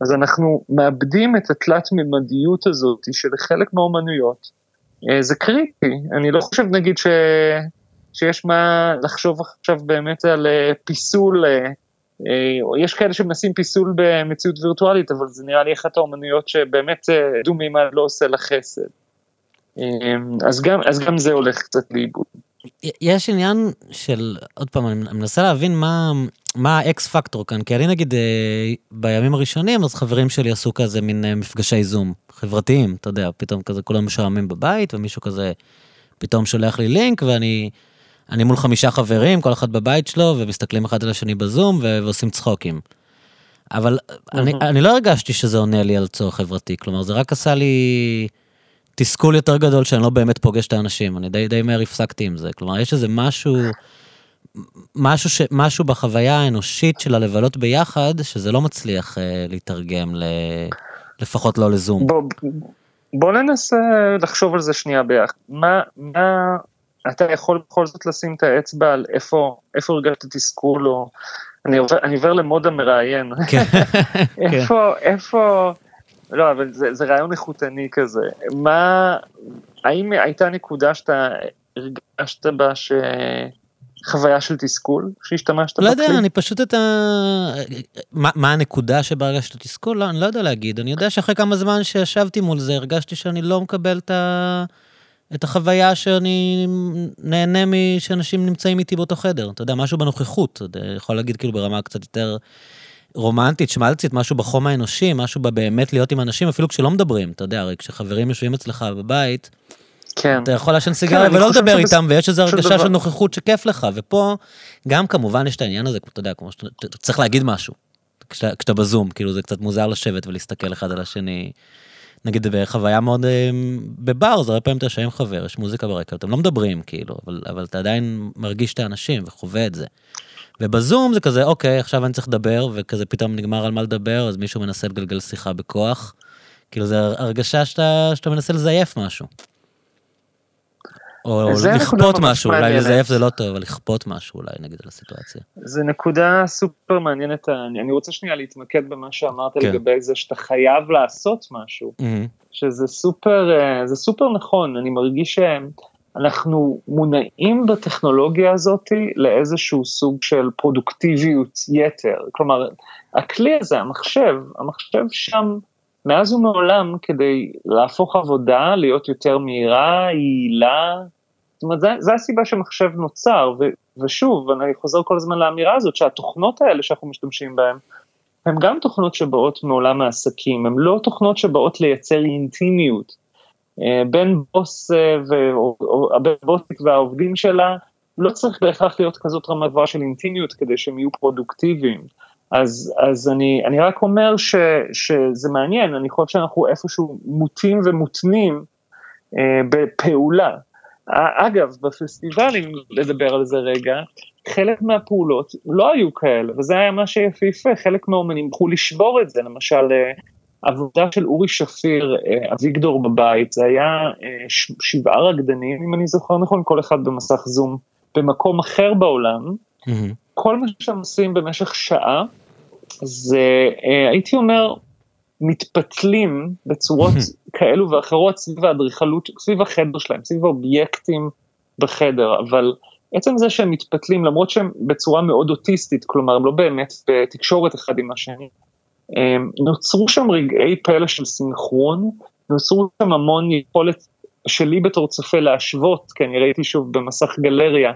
אז אנחנו מאבדים את התלת-מימדיות הזאת של חלק מהאומנויות, אה, זה קריטי, אני לא חושב נגיד ש... שיש מה לחשוב עכשיו באמת על אה, פיסול, אה, אה, יש כאלה שמנסים פיסול במציאות וירטואלית, אבל זה נראה לי אחת האומנויות שבאמת דו מימד לא עושה לה חסד. אז גם, אז גם זה הולך קצת לאיבוד. יש עניין של, עוד פעם, אני מנסה להבין מה, מה האקס פקטור כאן, כי אני נגיד בימים הראשונים, אז חברים שלי עשו כזה מין מפגשי זום חברתיים, אתה יודע, פתאום כזה כולם משעממים בבית, ומישהו כזה פתאום שולח לי לינק, ואני אני מול חמישה חברים, כל אחד בבית שלו, ומסתכלים אחד על השני בזום ועושים צחוקים. אבל אני, אני לא הרגשתי שזה עונה לי על צורך חברתי, כלומר זה רק עשה לי תסכול יותר גדול שאני לא באמת פוגש את האנשים, אני די, די מהר הפסקתי עם זה, כלומר יש איזה משהו, משהו, ש, משהו בחוויה האנושית של הלבלות ביחד, שזה לא מצליח אה, להתרגם ל, לפחות לא לזום. בוא, בוא ננסה לחשוב על זה שנייה ביחד, מה, מה אתה יכול בכל זאת לשים את האצבע על איפה, איפה הרגשת תסכול או... אני עובר, אני עובר למוד המראיין. כן. איפה, איפה, לא, אבל זה, זה רעיון איכותני כזה. מה, האם הייתה נקודה שאתה הרגשת בה ש... חוויה של תסכול שהשתמשת לא יודע, אני פשוט את ה... מה, מה הנקודה שבה הרגשת תסכול? לא, אני לא יודע להגיד. אני יודע שאחרי כמה זמן שישבתי מול זה, הרגשתי שאני לא מקבל את ה... את החוויה שאני נהנה משאנשים נמצאים איתי באותו חדר. אתה יודע, משהו בנוכחות, אתה יכול להגיד כאילו ברמה קצת יותר רומנטית, שמלצית, משהו בחום האנושי, משהו בבאמת להיות עם אנשים, אפילו כשלא מדברים, אתה יודע, הרי כשחברים יושבים אצלך בבית, כן. אתה יכול לעשן סיגריה כן, ולא לדבר שבס... איתם, ויש איזו הרגשה של נוכחות שכיף לך, ופה גם כמובן יש את העניין הזה, אתה יודע, כמו שאתה צריך להגיד משהו, כשאתה, כשאתה בזום, כאילו זה קצת מוזר לשבת ולהסתכל אחד על השני. נגיד בחוויה מאוד אה, בבר, זה הרבה פעמים אתה יושב עם חבר, יש מוזיקה ברקע, אתם לא מדברים כאילו, אבל, אבל אתה עדיין מרגיש את האנשים וחווה את זה. ובזום זה כזה, אוקיי, עכשיו אני צריך לדבר, וכזה פתאום נגמר על מה לדבר, אז מישהו מנסה לגלגל שיחה בכוח. כאילו, זה הרגשה שאתה, שאתה מנסה לזייף משהו. או לכפות משהו, אולי לזייף זה לא טוב, אבל לכפות משהו אולי נגיד על הסיטואציה. זה נקודה סופר מעניינת, אני, אני רוצה שנייה להתמקד במה שאמרת כן. לגבי זה שאתה חייב לעשות משהו, mm-hmm. שזה סופר, אה, זה סופר נכון, אני מרגיש שאנחנו מונעים בטכנולוגיה הזאת לאיזשהו סוג של פרודוקטיביות יתר, כלומר הכלי הזה, המחשב, המחשב שם מאז ומעולם כדי להפוך עבודה להיות יותר מהירה, יעילה, זאת אומרת, זו הסיבה שמחשב נוצר, ו, ושוב, אני חוזר כל הזמן לאמירה הזאת, שהתוכנות האלה שאנחנו משתמשים בהן, הן גם תוכנות שבאות מעולם העסקים, הן לא תוכנות שבאות לייצר אינטימיות. אה, בין בוס אה, והבוסית והעובדים שלה, לא צריך בהכרח להיות כזאת רמה גבוהה של אינטימיות כדי שהם יהיו פרודוקטיביים. אז, אז אני, אני רק אומר ש, שזה מעניין, אני חושב שאנחנו איפשהו מוטים ומותנים אה, בפעולה. אגב, בפסטיבלים, לדבר על זה רגע, חלק מהפעולות לא היו כאלה, וזה היה מה שיפהפה, חלק מהאומנים הלכו לשבור את זה, למשל אה, עבודה של אורי שפיר, אה, אביגדור בבית, זה היה אה, שבעה רקדנים, אם אני זוכר נכון, כל אחד במסך זום, במקום אחר בעולם, mm-hmm. כל מה שהם עושים במשך שעה, זה אה, הייתי אומר, מתפתלים בצורות כאלו ואחרות סביב האדריכלות, סביב החדר שלהם, סביב האובייקטים בחדר, אבל עצם זה שהם מתפתלים, למרות שהם בצורה מאוד אוטיסטית, כלומר הם לא באמת בתקשורת אחד עם השני, נוצרו שם רגעי פלא של סינכרון, נוצרו שם המון יכולת שלי בתור צופה להשוות, כי אני ראיתי שוב במסך גלריה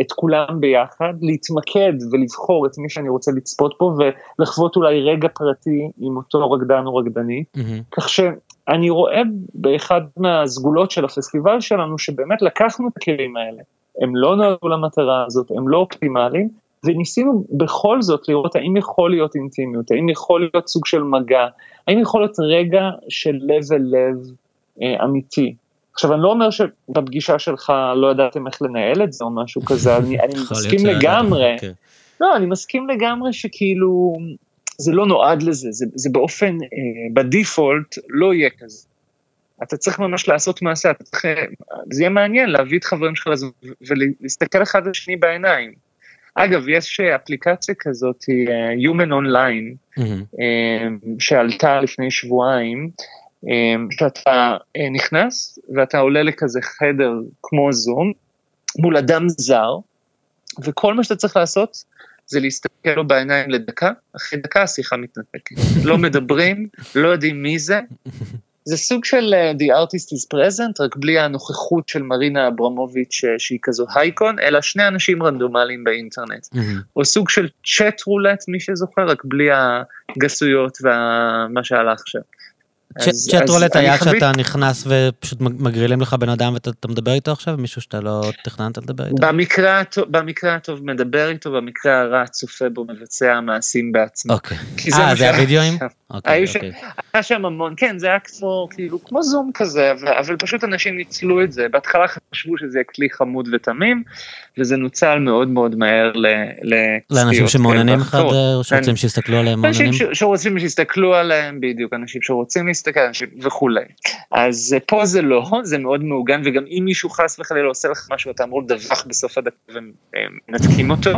את כולם ביחד, להתמקד ולבחור את מי שאני רוצה לצפות פה ולחוות אולי רגע פרטי עם אותו רקדן או רקדנית, mm-hmm. כך שאני רואה באחד מהסגולות של הפסטיבל שלנו שבאמת לקחנו את הכלים האלה, הם לא נועדו למטרה הזאת, הם לא אופטימליים, וניסינו בכל זאת לראות האם יכול להיות אינטימיות, האם יכול להיות סוג של מגע, האם יכול להיות רגע של לב אל לב אה, אמיתי. עכשיו אני לא אומר שבפגישה שלך לא ידעתם איך לנהל את זה או משהו כזה, אני, אני מסכים לגמרי, okay. כן. לא אני מסכים לגמרי שכאילו זה לא נועד לזה, זה, זה באופן, אה, בדיפולט לא יהיה כזה. אתה צריך ממש לעשות מעשה, אתה צריך, זה יהיה מעניין להביא את חברים שלך לזה ולהסתכל אחד על שני בעיניים. אגב, יש אפליקציה כזאת, uh, Human Online, mm-hmm. שעלתה לפני שבועיים, שאתה אה, נכנס ואתה עולה לכזה חדר כמו זום מול אדם זר, וכל מה שאתה צריך לעשות זה להסתכל לו בעיניים לדקה, אחרי דקה השיחה מתנתקת. לא מדברים, לא יודעים מי זה. זה סוג של uh, The Artist is Present, רק בלי הנוכחות של מרינה אברמוביץ' שהיא כזו הייקון, אלא שני אנשים רנדומליים באינטרנט. Mm-hmm. או סוג של צ'אט רולט, מי שזוכר, רק בלי הגסויות ומה שהלך שם. צ'אט רולט היה כשאתה נכנס ופשוט מגרילים לך בן אדם ואתה מדבר איתו עכשיו, מישהו שאתה לא תכננת לדבר איתו? במקרה הטוב מדבר איתו, במקרה הרע צופה בו מבצע מעשים בעצמו. אוקיי. אה, זה הווידאוים? אוקיי, אוקיי. היה שם המון, כן, זה היה כמו, כאילו, כמו זום כזה, אבל פשוט אנשים ניצלו את זה. בהתחלה חשבו שזה כלי חמוד ותמים, וזה נוצל מאוד מאוד מהר לצפיות. לאנשים שמעוניינים אחד, או שרוצים שיסתכלו עליהם מעוניינים? אנשים שרוצים שיסתכלו עליהם, בדיוק, אנשים שרוצים להסתכל, אנשים וכולי. אז אה, פה זה לא, זה מאוד מעוגן, וגם אם מישהו חס וחלילה עושה לך משהו, אתה אמור לדווח בסוף הדקה ומנתקים אותו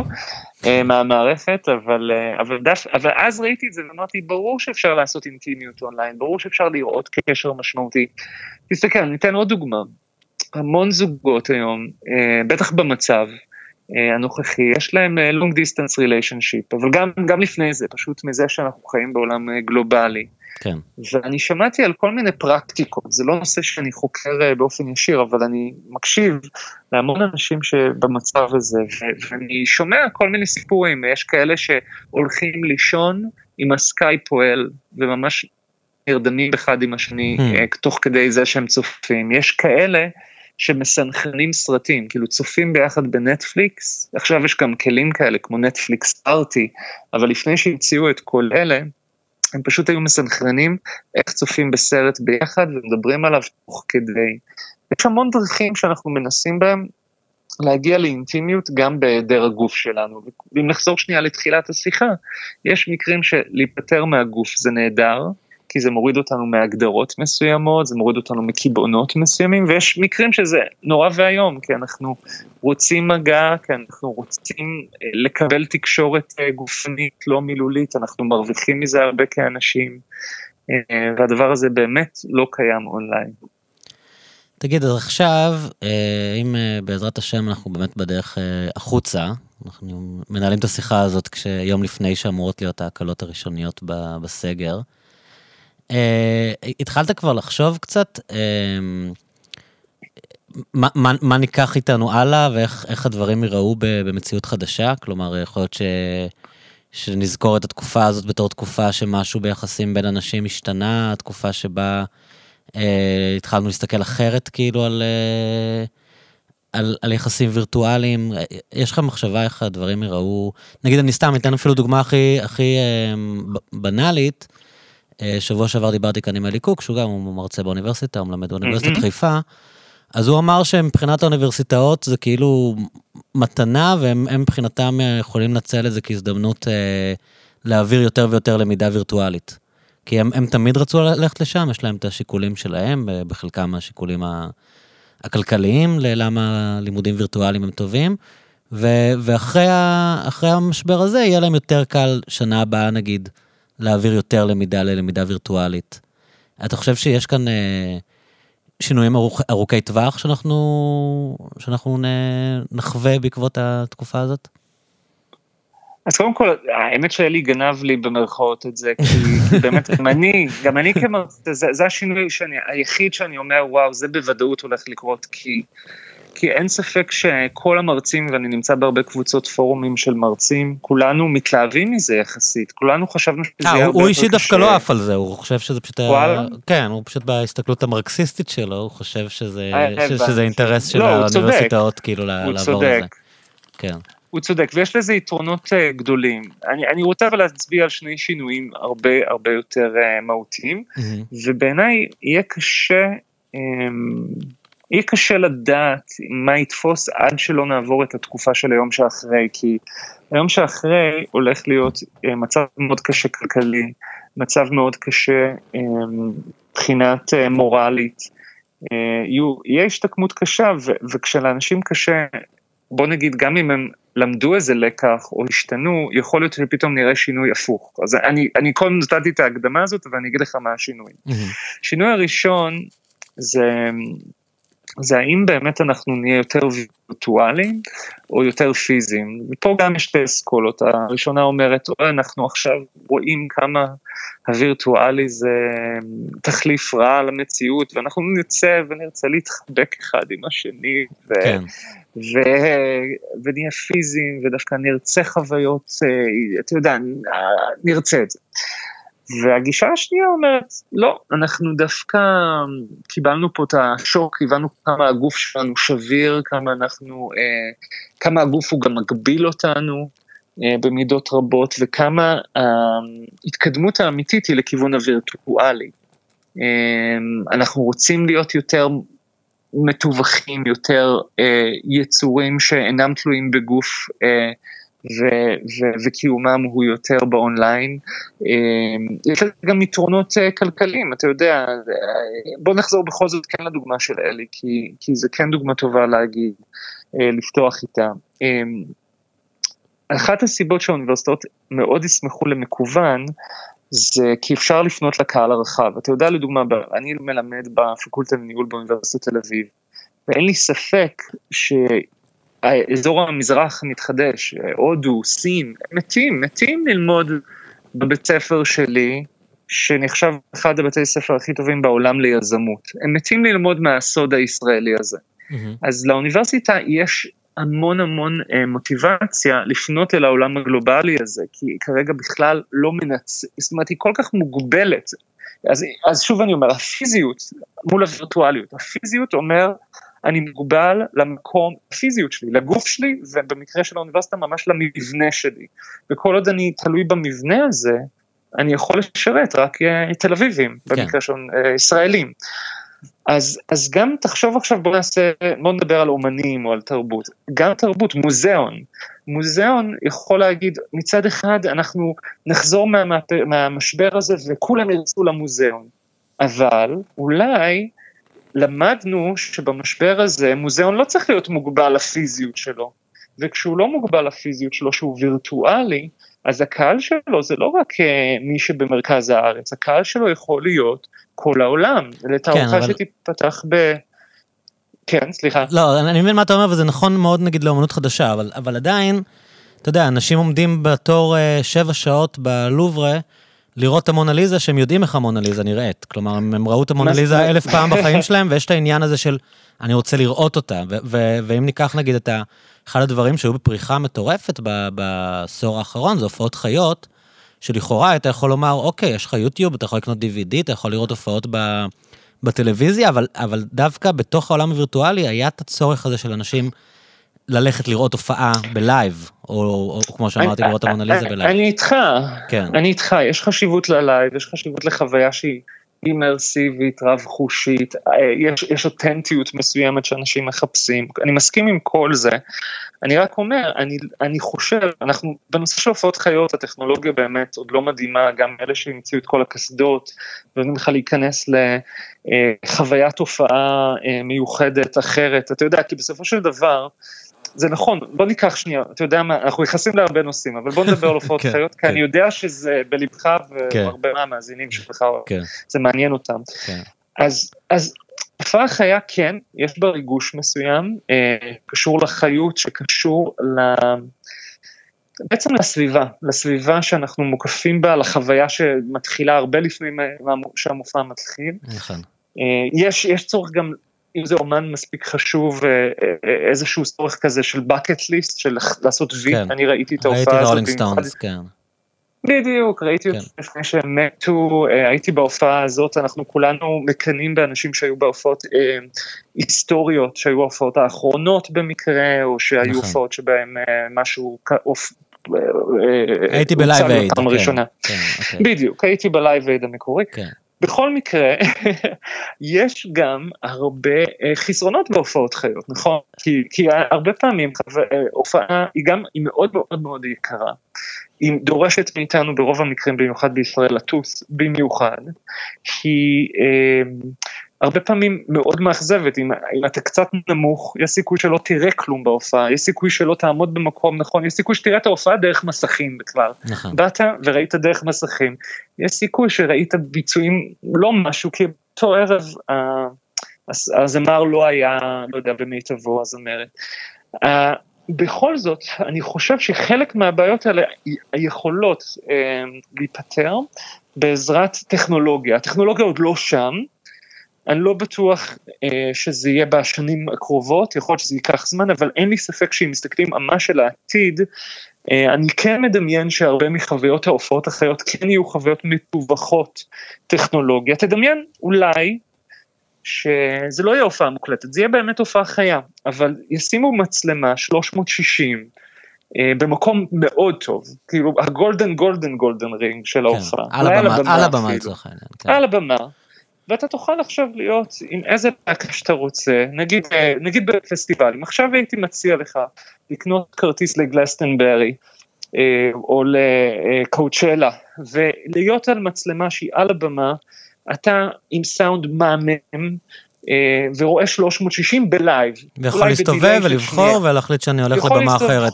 אה, מהמערכת, אבל, אה, אבל, דף, אבל אז ראיתי את זה ואמרתי, ברור שאפשר לעשות אינטימיות אונליין, ברור שאפשר לראות קשר משמעותי. תסתכל, אני אתן עוד דוגמה. המון זוגות היום, בטח במצב, הנוכחי, יש להם long distance relationship, אבל גם, גם לפני זה, פשוט מזה שאנחנו חיים בעולם גלובלי. כן. ואני שמעתי על כל מיני פרקטיקות, זה לא נושא שאני חוקר אה, באופן ישיר, אבל אני מקשיב להמון אנשים שבמצב הזה, ואני שומע כל מיני סיפורים, יש כאלה שהולכים לישון עם הסקאי פועל, וממש נרדמים אחד עם השני, hmm. תוך כדי זה שהם צופים, יש כאלה שמסנכרנים סרטים, כאילו צופים ביחד בנטפליקס, עכשיו יש גם כלים כאלה כמו נטפליקס ארטי, אבל לפני שהמציאו את כל אלה, הם פשוט היו מסנכרנים איך צופים בסרט ביחד ומדברים עליו תוך כדי. יש המון דרכים שאנחנו מנסים בהם להגיע לאינטימיות גם בהיעדר הגוף שלנו. ואם נחזור שנייה לתחילת השיחה, יש מקרים שלהיפטר מהגוף זה נהדר, כי זה מוריד אותנו מהגדרות מסוימות, זה מוריד אותנו מקיבעונות מסוימים, ויש מקרים שזה נורא ואיום, כי אנחנו רוצים מגע, כי אנחנו רוצים אה, לקבל תקשורת אה, גופנית, לא מילולית, אנחנו מרוויחים מזה הרבה כאנשים, אה, והדבר הזה באמת לא קיים אונליין. תגיד, אז עכשיו, אם בעזרת השם אנחנו באמת בדרך החוצה, אנחנו מנהלים את השיחה הזאת כשיום לפני שאמורות להיות ההקלות הראשוניות בסגר, התחלת כבר לחשוב קצת אה, מה, מה, מה ניקח איתנו הלאה ואיך הדברים ייראו במציאות חדשה? כלומר, יכול להיות ש, שנזכור את התקופה הזאת בתור תקופה שמשהו ביחסים בין אנשים השתנה, התקופה שבה אה, התחלנו להסתכל אחרת כאילו על, אה, על, על יחסים וירטואליים. יש לך מחשבה איך הדברים ייראו? נגיד, אני סתם אתן אפילו דוגמה הכי, הכי אה, בנאלית. אה, שבוע שעבר דיברתי כאן עם אלי קוק, שהוא גם מרצה באוניברסיטה, הוא מלמד באוניברסיטת mm-hmm. חיפה, אז הוא אמר שמבחינת האוניברסיטאות זה כאילו מתנה, והם מבחינתם יכולים לנצל את זה כהזדמנות אה, להעביר יותר ויותר למידה וירטואלית. כי הם, הם תמיד רצו ללכת לשם, יש להם את השיקולים שלהם, בחלקם השיקולים הכלכליים, ללמה לימודים וירטואליים הם טובים, ו, ואחרי המשבר הזה יהיה להם יותר קל שנה הבאה נגיד. להעביר יותר למידה ללמידה וירטואלית. אתה חושב שיש כאן אה, שינויים ארוכ, ארוכי טווח שאנחנו, שאנחנו נחווה בעקבות התקופה הזאת? אז קודם כל, האמת שאלי גנב לי במרכאות את זה, כי באמת, גם אני, גם אני כמרצה, זה, זה השינוי שאני, היחיד שאני אומר, וואו, זה בוודאות הולך לקרות, כי כי אין ספק שכל המרצים, ואני נמצא בהרבה קבוצות פורומים של מרצים, כולנו מתלהבים מזה יחסית, כולנו חשבנו שזה יהיה הרבה יותר קשה. הוא אישית דווקא לא עף על זה, הוא חושב שזה פשוט... וואלה? כן, הוא פשוט בהסתכלות המרקסיסטית שלו, הוא חושב שזה, אה, שזה אינטרס של לא, האוניברסיטאות, כאילו, לעבור לזה. כן. הוא צודק, ויש לזה יתרונות גדולים. אני, אני רוצה אבל להצביע על שני שינויים הרבה הרבה יותר מהותיים, mm-hmm. ובעיניי יהיה קשה um, יהיה קשה לדעת מה יתפוס עד שלא נעבור את התקופה של היום שאחרי, כי היום שאחרי הולך להיות אה, מצב מאוד קשה כלכלי, מצב מאוד קשה אה, מבחינת אה, מורלית, יהיה השתקמות קשה וכשלאנשים קשה, בוא נגיד גם אם הם למדו איזה לקח או השתנו, יכול להיות שפתאום נראה שינוי הפוך. אז אני, אני קודם נתתי את ההקדמה הזאת ואני אגיד לך מה השינוי. Mm-hmm. השינוי הראשון זה זה האם באמת אנחנו נהיה יותר וירטואליים או יותר פיזיים. ופה גם יש שתי אסכולות, הראשונה אומרת, אנחנו עכשיו רואים כמה הווירטואלי זה תחליף רע למציאות, ואנחנו נצא ונרצה להתחבק אחד עם השני, ו... כן. ו... ונהיה פיזיים, ודווקא נרצה חוויות, אה, אתה יודע, נרצה את זה. והגישה השנייה אומרת, לא, אנחנו דווקא קיבלנו פה את השוק, הבנו כמה הגוף שלנו שביר, כמה אנחנו, אה, כמה הגוף הוא גם מגביל אותנו אה, במידות רבות, וכמה ההתקדמות האמיתית היא לכיוון הווירטואלי. אה, אנחנו רוצים להיות יותר מתווכים, יותר אה, יצורים שאינם תלויים בגוף, אה, ו- ו- וקיומם הוא יותר באונליין. אמ, יש לזה גם יתרונות אה, כלכליים, אתה יודע, בוא נחזור בכל זאת כן לדוגמה של אלי, כי, כי זה כן דוגמה טובה להגיד, אה, לפתוח איתה. אמ, אחת הסיבות שהאוניברסיטאות מאוד ישמחו למקוון, זה כי אפשר לפנות לקהל הרחב. אתה יודע, לדוגמה, אני מלמד בפקולטה לניהול באוניברסיטת תל אביב, ואין לי ספק ש... אזור המזרח מתחדש, הודו, סין, מתים, מתים ללמוד בבית ספר שלי, שנחשב אחד הבתי ספר הכי טובים בעולם ליזמות. הם מתים ללמוד מהסוד הישראלי הזה. Mm-hmm. אז לאוניברסיטה יש המון המון אה, מוטיבציה לפנות אל העולם הגלובלי הזה, כי כרגע בכלל לא מנצ... זאת אומרת, היא כל כך מוגבלת. אז, אז שוב אני אומר, הפיזיות מול הווירטואליות, הפיזיות אומר, אני מוגבל למקום, הפיזיות שלי, לגוף שלי, ובמקרה של האוניברסיטה ממש למבנה שלי. וכל עוד אני תלוי במבנה הזה, אני יכול לשרת רק אה, תל אביבים, כן. במקרה של אה, ישראלים. אז, אז גם תחשוב עכשיו, בוא נעשה, בוא נדבר על אומנים או על תרבות. גם תרבות, מוזיאון. מוזיאון יכול להגיד, מצד אחד אנחנו נחזור מה, מהמשבר הזה וכולם ירצו למוזיאון. אבל אולי למדנו שבמשבר הזה מוזיאון לא צריך להיות מוגבל לפיזיות שלו. וכשהוא לא מוגבל לפיזיות שלו, שהוא וירטואלי, אז הקהל שלו זה לא רק אה, מי שבמרכז הארץ, הקהל שלו יכול להיות כל העולם, לתערוכה כן, אבל... שתיפתח ב... כן, סליחה. לא, אני מבין מה אתה אומר, וזה נכון מאוד נגיד לאמנות חדשה, אבל, אבל עדיין, אתה יודע, אנשים עומדים בתור uh, שבע שעות בלוברה, לראות את המונליזה, שהם יודעים איך המונליזה נראית. כלומר, הם ראו את המונליזה אלף פעם בחיים שלהם, ויש את העניין הזה של, אני רוצה לראות אותה. ואם ניקח נגיד את ה... אחד הדברים שהיו בפריחה מטורפת בעשור האחרון, זה הופעות חיות, שלכאורה אתה יכול לומר, אוקיי, יש לך יוטיוב, אתה יכול לקנות DVD, אתה יכול לראות הופעות ב, בטלוויזיה, אבל, אבל דווקא בתוך העולם הווירטואלי היה את הצורך הזה של אנשים ללכת לראות הופעה בלייב, או, או, או כמו שאמרתי, לראות המונליזה בלייב. אני איתך, כן. אני איתך, יש חשיבות ללייב, יש חשיבות לחוויה שהיא... אימרסיבית, רב חושית, אה, יש, יש אותנטיות מסוימת שאנשים מחפשים, אני מסכים עם כל זה, אני רק אומר, אני, אני חושב, אנחנו בנושא של הופעות חיות, הטכנולוגיה באמת עוד לא מדהימה, גם אלה שהמציאו את כל הקסדות, ונותנים לך להיכנס לחוויית הופעה אה, מיוחדת, אחרת, אתה יודע, כי בסופו של דבר, זה נכון, בוא ניקח שנייה, אתה יודע מה, אנחנו נכנסים להרבה נושאים, אבל בוא נדבר על הופעות כן, חיות, כי אני כן. יודע שזה בלבך כן. והרבה מהמאזינים שלך, זה מעניין אותם. אז הופעה חיה כן, יש בה ריגוש מסוים, אה, קשור לחיות, שקשור ל... בעצם לסביבה, לסביבה שאנחנו מוקפים בה, לחוויה שמתחילה הרבה לפני שהמופע מתחיל. נכון. אה, יש, יש צורך גם אם זה אומן מספיק חשוב, אה, אה, איזשהו צורך כזה של bucket list, של לעשות וי, כן. אני ראיתי את ההופעה הזאת. ראיתי רולינג סטונס, כן. בדיוק, ראיתי כן. אותם לפני שהם מתו, אה, הייתי בהופעה הזאת, אנחנו כולנו מקנאים באנשים שהיו בהופעות אה, היסטוריות, שהיו ההופעות האחרונות במקרה, או שהיו נכון. הופעות שבהם אה, משהו, אופ, הייתי בלייב אייד, כן, כן, אוקיי. בדיוק, הייתי בלייב אייד המקורי. כן. בכל מקרה, יש גם הרבה אה, חסרונות בהופעות חיות, נכון? כי, כי הרבה פעמים אה, הופעה היא גם, היא מאוד מאוד מאוד יקרה. היא דורשת מאיתנו ברוב המקרים, במיוחד בישראל, לטוס במיוחד. היא... אה, הרבה פעמים מאוד מאכזבת, אם, אם אתה קצת נמוך, יש סיכוי שלא תראה כלום בהופעה, יש סיכוי שלא תעמוד במקום נכון, יש סיכוי שתראה את ההופעה דרך מסכים בכלל. נכון. באת וראית דרך מסכים, יש סיכוי שראית ביצועים לא משהו, כי באותו ערב הזמר לא היה, לא יודע, במיטבו הזמרת. בכל זאת, אני חושב שחלק מהבעיות האלה יכולות uh, להיפתר בעזרת טכנולוגיה. הטכנולוגיה עוד לא שם, אני לא בטוח אה, שזה יהיה בשנים הקרובות, יכול להיות שזה ייקח זמן, אבל אין לי ספק שאם מסתכלים ממש על העתיד, אה, אני כן מדמיין שהרבה מחוויות ההופעות החיות כן יהיו חוויות מתווכות טכנולוגיה. תדמיין אולי שזה לא יהיה הופעה מוקלטת, זה יהיה באמת הופעה חיה, אבל ישימו מצלמה 360, אה, במקום מאוד טוב, כאילו ה golden golden golden ring של כן, ההופעה. על הבמה, על הבמה לצורך העניין. כן. על הבמה, ואתה תוכל עכשיו להיות עם איזה פאק שאתה רוצה, נגיד, אה, נגיד בפסטיבלים, עכשיו הייתי מציע לך לקנות כרטיס לגלסטנברי אה, או לקואוצ'לה ולהיות על מצלמה שהיא על הבמה, אתה עם סאונד מהמם, אה, ורואה 360 בלייב. ויכול להסתובב ולבחור ולהחליט שאני הולך לבמה אחרת.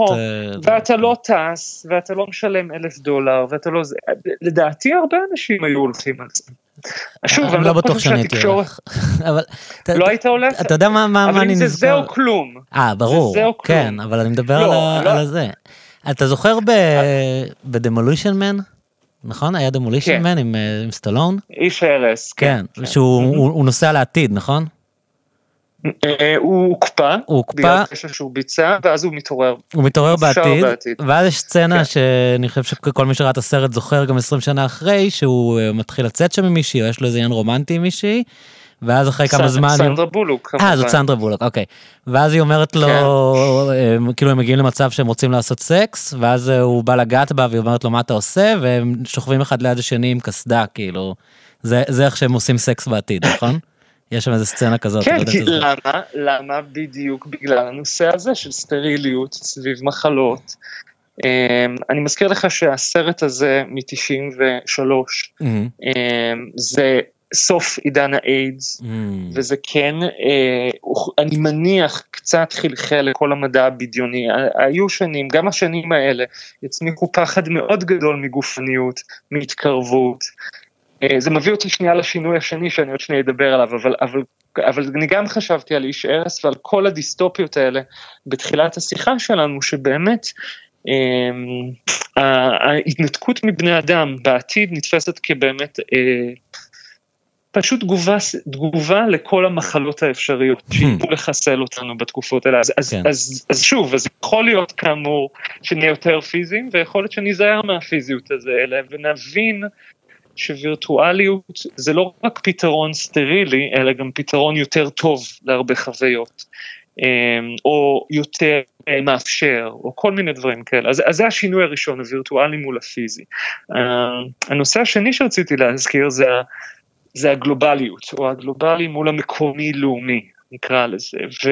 ואתה לא טס, ואתה לא משלם אלף דולר, ואתה לא... לדעתי הרבה אנשים היו הולכים על זה. שוב, אני לא, לא בטוח שאני הייתי הולך. לא היית הולך? אתה יודע מה אני נזכר? אבל אם זה זה או כלום. אה, ברור, כן, אבל אני מדבר לא, על לא. זה. אתה זוכר בדמולישן מן? נכון? היה דמולישן מן עם סטלון? איש הרס. כן, כן. שהוא נוסע לעתיד, נכון? אה, הוא הוקפא, הוא הוקפא, בגלל שהוא ביצע, ואז הוא מתעורר. הוא מתעורר בעתיד, בעתיד, ואז יש סצנה כן. שאני חושב שכל מי שראה את הסרט זוכר גם 20 שנה אחרי, שהוא אה, מתחיל לצאת שם עם מישהי, או יש לו איזה עניין רומנטי עם מישהי, ואז אחרי כמה זמן... סנדרה בולוק. אה, זאת סנדרה בולוק, אוקיי. ואז היא אומרת לו, כן. כאילו הם מגיעים למצב שהם רוצים לעשות סקס, ואז הוא בא לגעת בה והיא אומרת לו מה אתה עושה, והם שוכבים אחד ליד השני עם קסדה, כאילו. זה איך שהם עושים סקס בעתיד, נכון? יש שם איזה סצנה כזאת. כן, כי למה? למה בדיוק בגלל הנושא הזה של סטריליות סביב מחלות. Um, אני מזכיר לך שהסרט הזה מ-93, mm-hmm. זה סוף עידן האיידס, mm. וזה כן, אה, אני מניח, קצת חלחל לכל המדע הבדיוני. היו שנים, גם השנים האלה, הצמיחו פחד מאוד גדול מגופניות, מהתקרבות. אה, זה מביא אותי שנייה לשינוי השני שאני עוד שנייה אדבר עליו, אבל, אבל, אבל אני גם חשבתי על איש ארס ועל כל הדיסטופיות האלה בתחילת השיחה שלנו, שבאמת אה, ההתנתקות מבני אדם בעתיד נתפסת כבאמת אה, פשוט תגובה, תגובה לכל המחלות האפשריות hmm. שידעו לחסל אותנו בתקופות האלה. אז, אז, כן. אז, אז שוב, אז יכול להיות כאמור שנהיה יותר פיזיים, ויכול להיות שניזהר מהפיזיות האלה, ונבין שווירטואליות זה לא רק פתרון סטרילי, אלא גם פתרון יותר טוב להרבה חוויות, אמ, או יותר אה, מאפשר, או כל מיני דברים כאלה. אז, אז זה השינוי הראשון, הווירטואלי מול הפיזי. אמ, הנושא השני שרציתי להזכיר זה זה הגלובליות, או הגלובלי מול המקומי-לאומי, נקרא לזה. ו,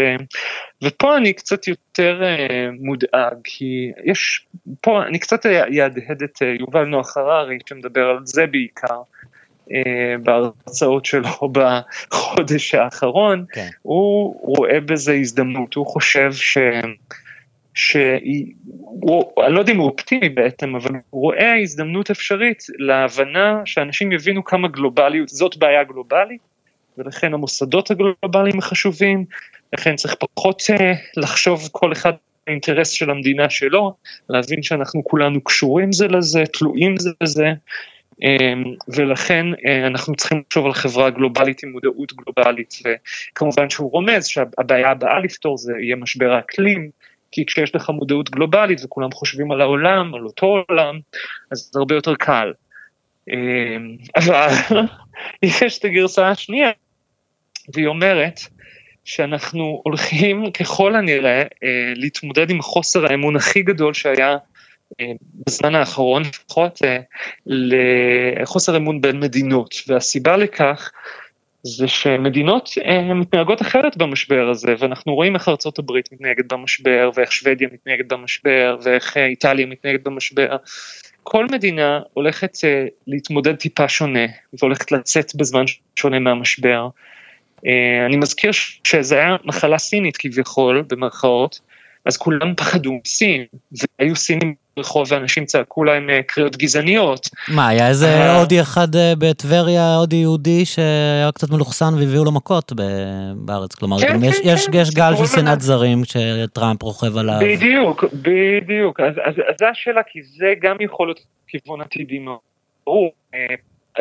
ופה אני קצת יותר uh, מודאג, כי יש, פה אני קצת אהדהד את uh, יובל נוח הררי, שמדבר על זה בעיקר. uh, בהרצאות שלו בחודש האחרון, כן. הוא רואה בזה הזדמנות, הוא חושב ש... שאני לא יודע אם הוא אופטימי בעצם, אבל הוא רואה הזדמנות אפשרית להבנה שאנשים יבינו כמה גלובליות, זאת בעיה גלובלית, ולכן המוסדות הגלובליים חשובים, לכן צריך פחות uh, לחשוב כל אחד האינטרס של המדינה שלו, להבין שאנחנו כולנו קשורים זה לזה, תלויים זה לזה, um, ולכן uh, אנחנו צריכים לחשוב על חברה גלובלית עם מודעות גלובלית, וכמובן שהוא רומז שהבעיה הבאה לפתור זה יהיה משבר האקלים, כי כשיש לך מודעות גלובלית וכולם חושבים על העולם, על אותו עולם, אז זה הרבה יותר קל. אבל יש את הגרסה השנייה, והיא אומרת שאנחנו הולכים ככל הנראה אה, להתמודד עם חוסר האמון הכי גדול שהיה אה, בזמן האחרון, לפחות אה, לחוסר אמון בין מדינות, והסיבה לכך זה שמדינות מתנהגות אחרת במשבר הזה, ואנחנו רואים איך ארצות הברית מתנהגת במשבר, ואיך שוודיה מתנהגת במשבר, ואיך איטליה מתנהגת במשבר. כל מדינה הולכת להתמודד טיפה שונה, והולכת לצאת בזמן שונה מהמשבר. אני מזכיר שזה היה מחלה סינית כביכול, במרכאות, אז כולם פחדו מסין, והיו סינים ברחוב ואנשים צעקו להם אה, קריאות גזעניות. מה, היה איזה אה, הודי אחד אה, בטבריה, הודי יהודי, שהיה קצת מלוכסן והביאו לו מכות בארץ, כלומר, כן, כן, יש, כן, יש גל של שנאת זרים שטראמפ רוכב עליו. בדיוק, בדיוק, אז, אז, אז זו השאלה, כי זה גם יכול להיות כיוון עתידי מאוד. ברור,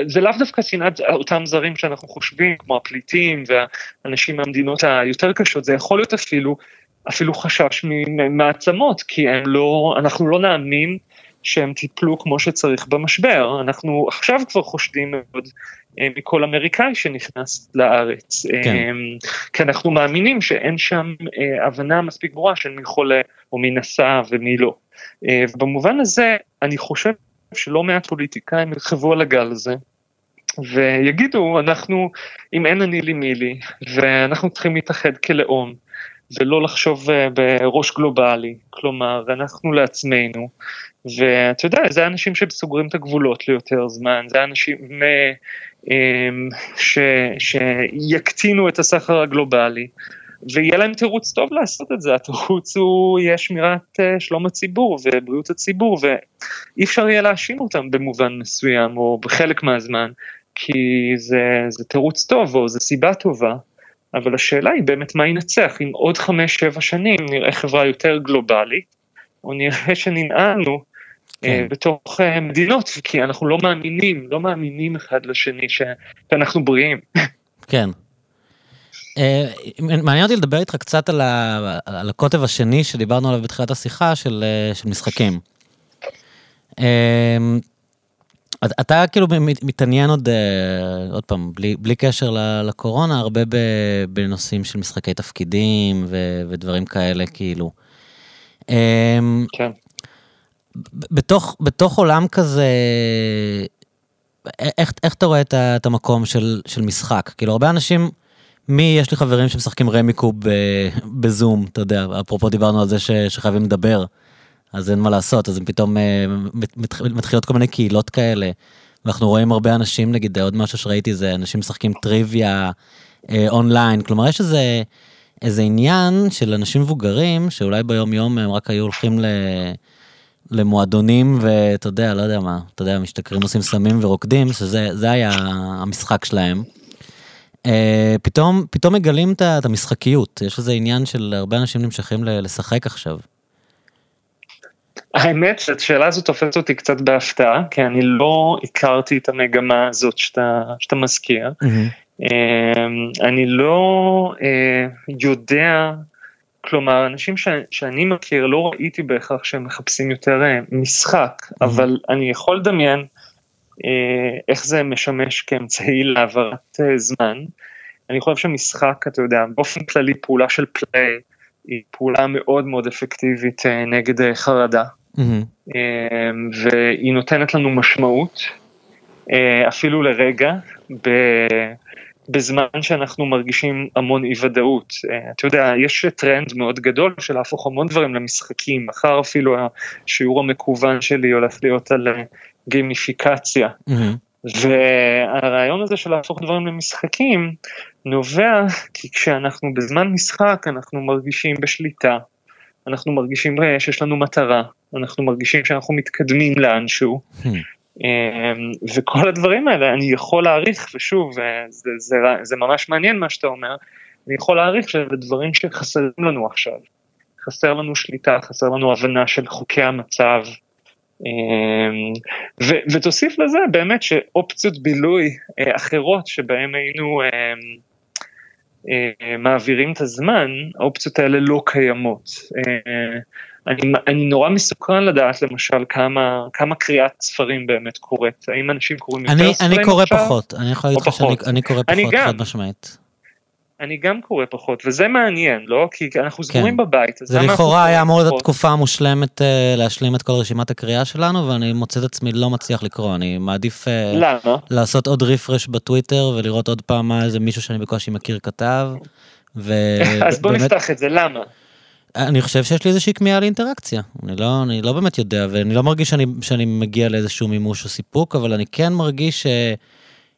זה לאו דווקא שנאת אותם זרים שאנחנו חושבים, כמו הפליטים והאנשים מהמדינות היותר קשות, זה יכול להיות אפילו אפילו חשש ממעצמות, כי הם לא, אנחנו לא נאמין שהם טיפלו כמו שצריך במשבר, אנחנו עכשיו כבר חושדים מאוד אה, מכל אמריקאי שנכנס לארץ, כן. אה, כי אנחנו מאמינים שאין שם אה, הבנה מספיק ברורה של מי חולה או מי נסע ומי לא. ובמובן הזה אני חושב שלא מעט פוליטיקאים ירחבו על הגל הזה. ויגידו אנחנו אם אין אני לי מי לי ואנחנו צריכים להתאחד כלאום ולא לחשוב אה, בראש גלובלי, כלומר אנחנו לעצמנו, ואתה יודע, זה אנשים שסוגרים את הגבולות ליותר זמן, זה אנשים אמ, ש, שיקטינו את הסחר הגלובלי, ויהיה להם תירוץ טוב לעשות את זה, התירוץ הוא יהיה שמירת אה, שלום הציבור ובריאות הציבור, ואי אפשר יהיה להאשים אותם במובן מסוים או בחלק מהזמן, כי זה, זה תירוץ טוב או זו סיבה טובה. אבל השאלה היא באמת מה ינצח, אם עוד חמש-שבע שנים נראה חברה יותר גלובלית, או נראה שננעלנו אה, כן. בתוך uh, מדינות, כי אנחנו לא מאמינים, לא מאמינים אחד לשני. שאנחנו בריאים. כן. Uh, מעניין אותי לדבר איתך קצת על, ה... על הקוטב השני שדיברנו עליו בתחילת השיחה, של, uh, של משחקים. Uh, אתה כאילו מתעניין עוד, אה, עוד פעם, בלי, בלי קשר לקורונה, הרבה בנושאים של משחקי תפקידים ו, ודברים כאלה, כאילו. אמ, כן. בתוך, בתוך עולם כזה, איך, איך אתה רואה את, את המקום של, של משחק? כאילו, הרבה אנשים מי, יש לי חברים שמשחקים רמיקוב בזום, אתה יודע, אפרופו דיברנו על זה ש, שחייבים לדבר, אז אין מה לעשות, אז הם פתאום אה, מתחילות כל מיני קהילות כאלה. ואנחנו רואים הרבה אנשים, נגיד, עוד משהו שראיתי זה אנשים משחקים טריוויה אה, אונליין, כלומר יש איזה, איזה עניין של אנשים מבוגרים, שאולי ביום יום הם רק היו הולכים ל... למועדונים ואתה יודע, לא יודע מה, אתה יודע, משתכרים עושים סמים ורוקדים, שזה היה המשחק שלהם. אה, פתאום, פתאום מגלים את המשחקיות, יש איזה עניין של הרבה אנשים נמשכים לשחק עכשיו. האמת שהשאלה הזאת תופסת אותי קצת בהפתעה, כי אני לא הכרתי את המגמה הזאת שאתה, שאתה מזכיר. Mm-hmm. אני לא אה, יודע, כלומר, אנשים ש, שאני מכיר, לא ראיתי בהכרח שהם מחפשים יותר אה, משחק, mm-hmm. אבל אני יכול לדמיין איך זה משמש כאמצעי להעברת זמן. אני חושב שמשחק, אתה יודע, באופן כללי פעולה של פליי, היא פעולה מאוד מאוד אפקטיבית נגד חרדה. Mm-hmm. והיא נותנת לנו משמעות, אה, אפילו לרגע, בזמן שאנחנו מרגישים המון אי ודאות. אה, אתה יודע, יש טרנד מאוד גדול של להפוך המון דברים למשחקים, מחר אפילו השיעור המקוון שלי הולך להיות על גימיפיקציה. Mm-hmm. והרעיון הזה של להפוך דברים למשחקים נובע כי כשאנחנו בזמן משחק אנחנו מרגישים בשליטה, אנחנו מרגישים שיש לנו מטרה, אנחנו מרגישים שאנחנו מתקדמים לאנשהו. Hmm. אמ, וכל הדברים האלה אני יכול להעריך, ושוב, אה, זה, זה, זה ממש מעניין מה שאתה אומר, אני יכול להעריך שזה דברים שחסרים לנו עכשיו. חסר לנו שליטה, חסר לנו הבנה של חוקי המצב. אמ, ו, ותוסיף לזה באמת שאופציות בילוי אה, אחרות שבהם היינו אמ, אה, מעבירים את הזמן, האופציות האלה לא קיימות. אה, אני, אני נורא מסוקרן לדעת למשל כמה, כמה קריאת ספרים באמת קורית, האם אנשים קוראים יותר אני, ספרים אני קורא עכשיו? פחות, אני יכול להגיד לך שאני קורא פחות, חד משמעית. אני גם קורא פחות, וזה מעניין, לא? כי אנחנו סגורים כן. בבית. זה לכאורה היה אמור להיות התקופה המושלמת uh, להשלים את כל רשימת הקריאה שלנו, ואני מוצא את עצמי לא מצליח לקרוא, אני מעדיף uh, למה? לעשות עוד רפרש בטוויטר ולראות עוד פעם מה איזה מישהו שאני בקושי מכיר כתב. ו... אז בוא באמת... נפתח את זה, למה? אני חושב שיש לי איזושהי כמיהה לאינטראקציה, אני לא, אני לא באמת יודע, ואני לא מרגיש שאני, שאני מגיע לאיזשהו מימוש או סיפוק, אבל אני כן מרגיש ש...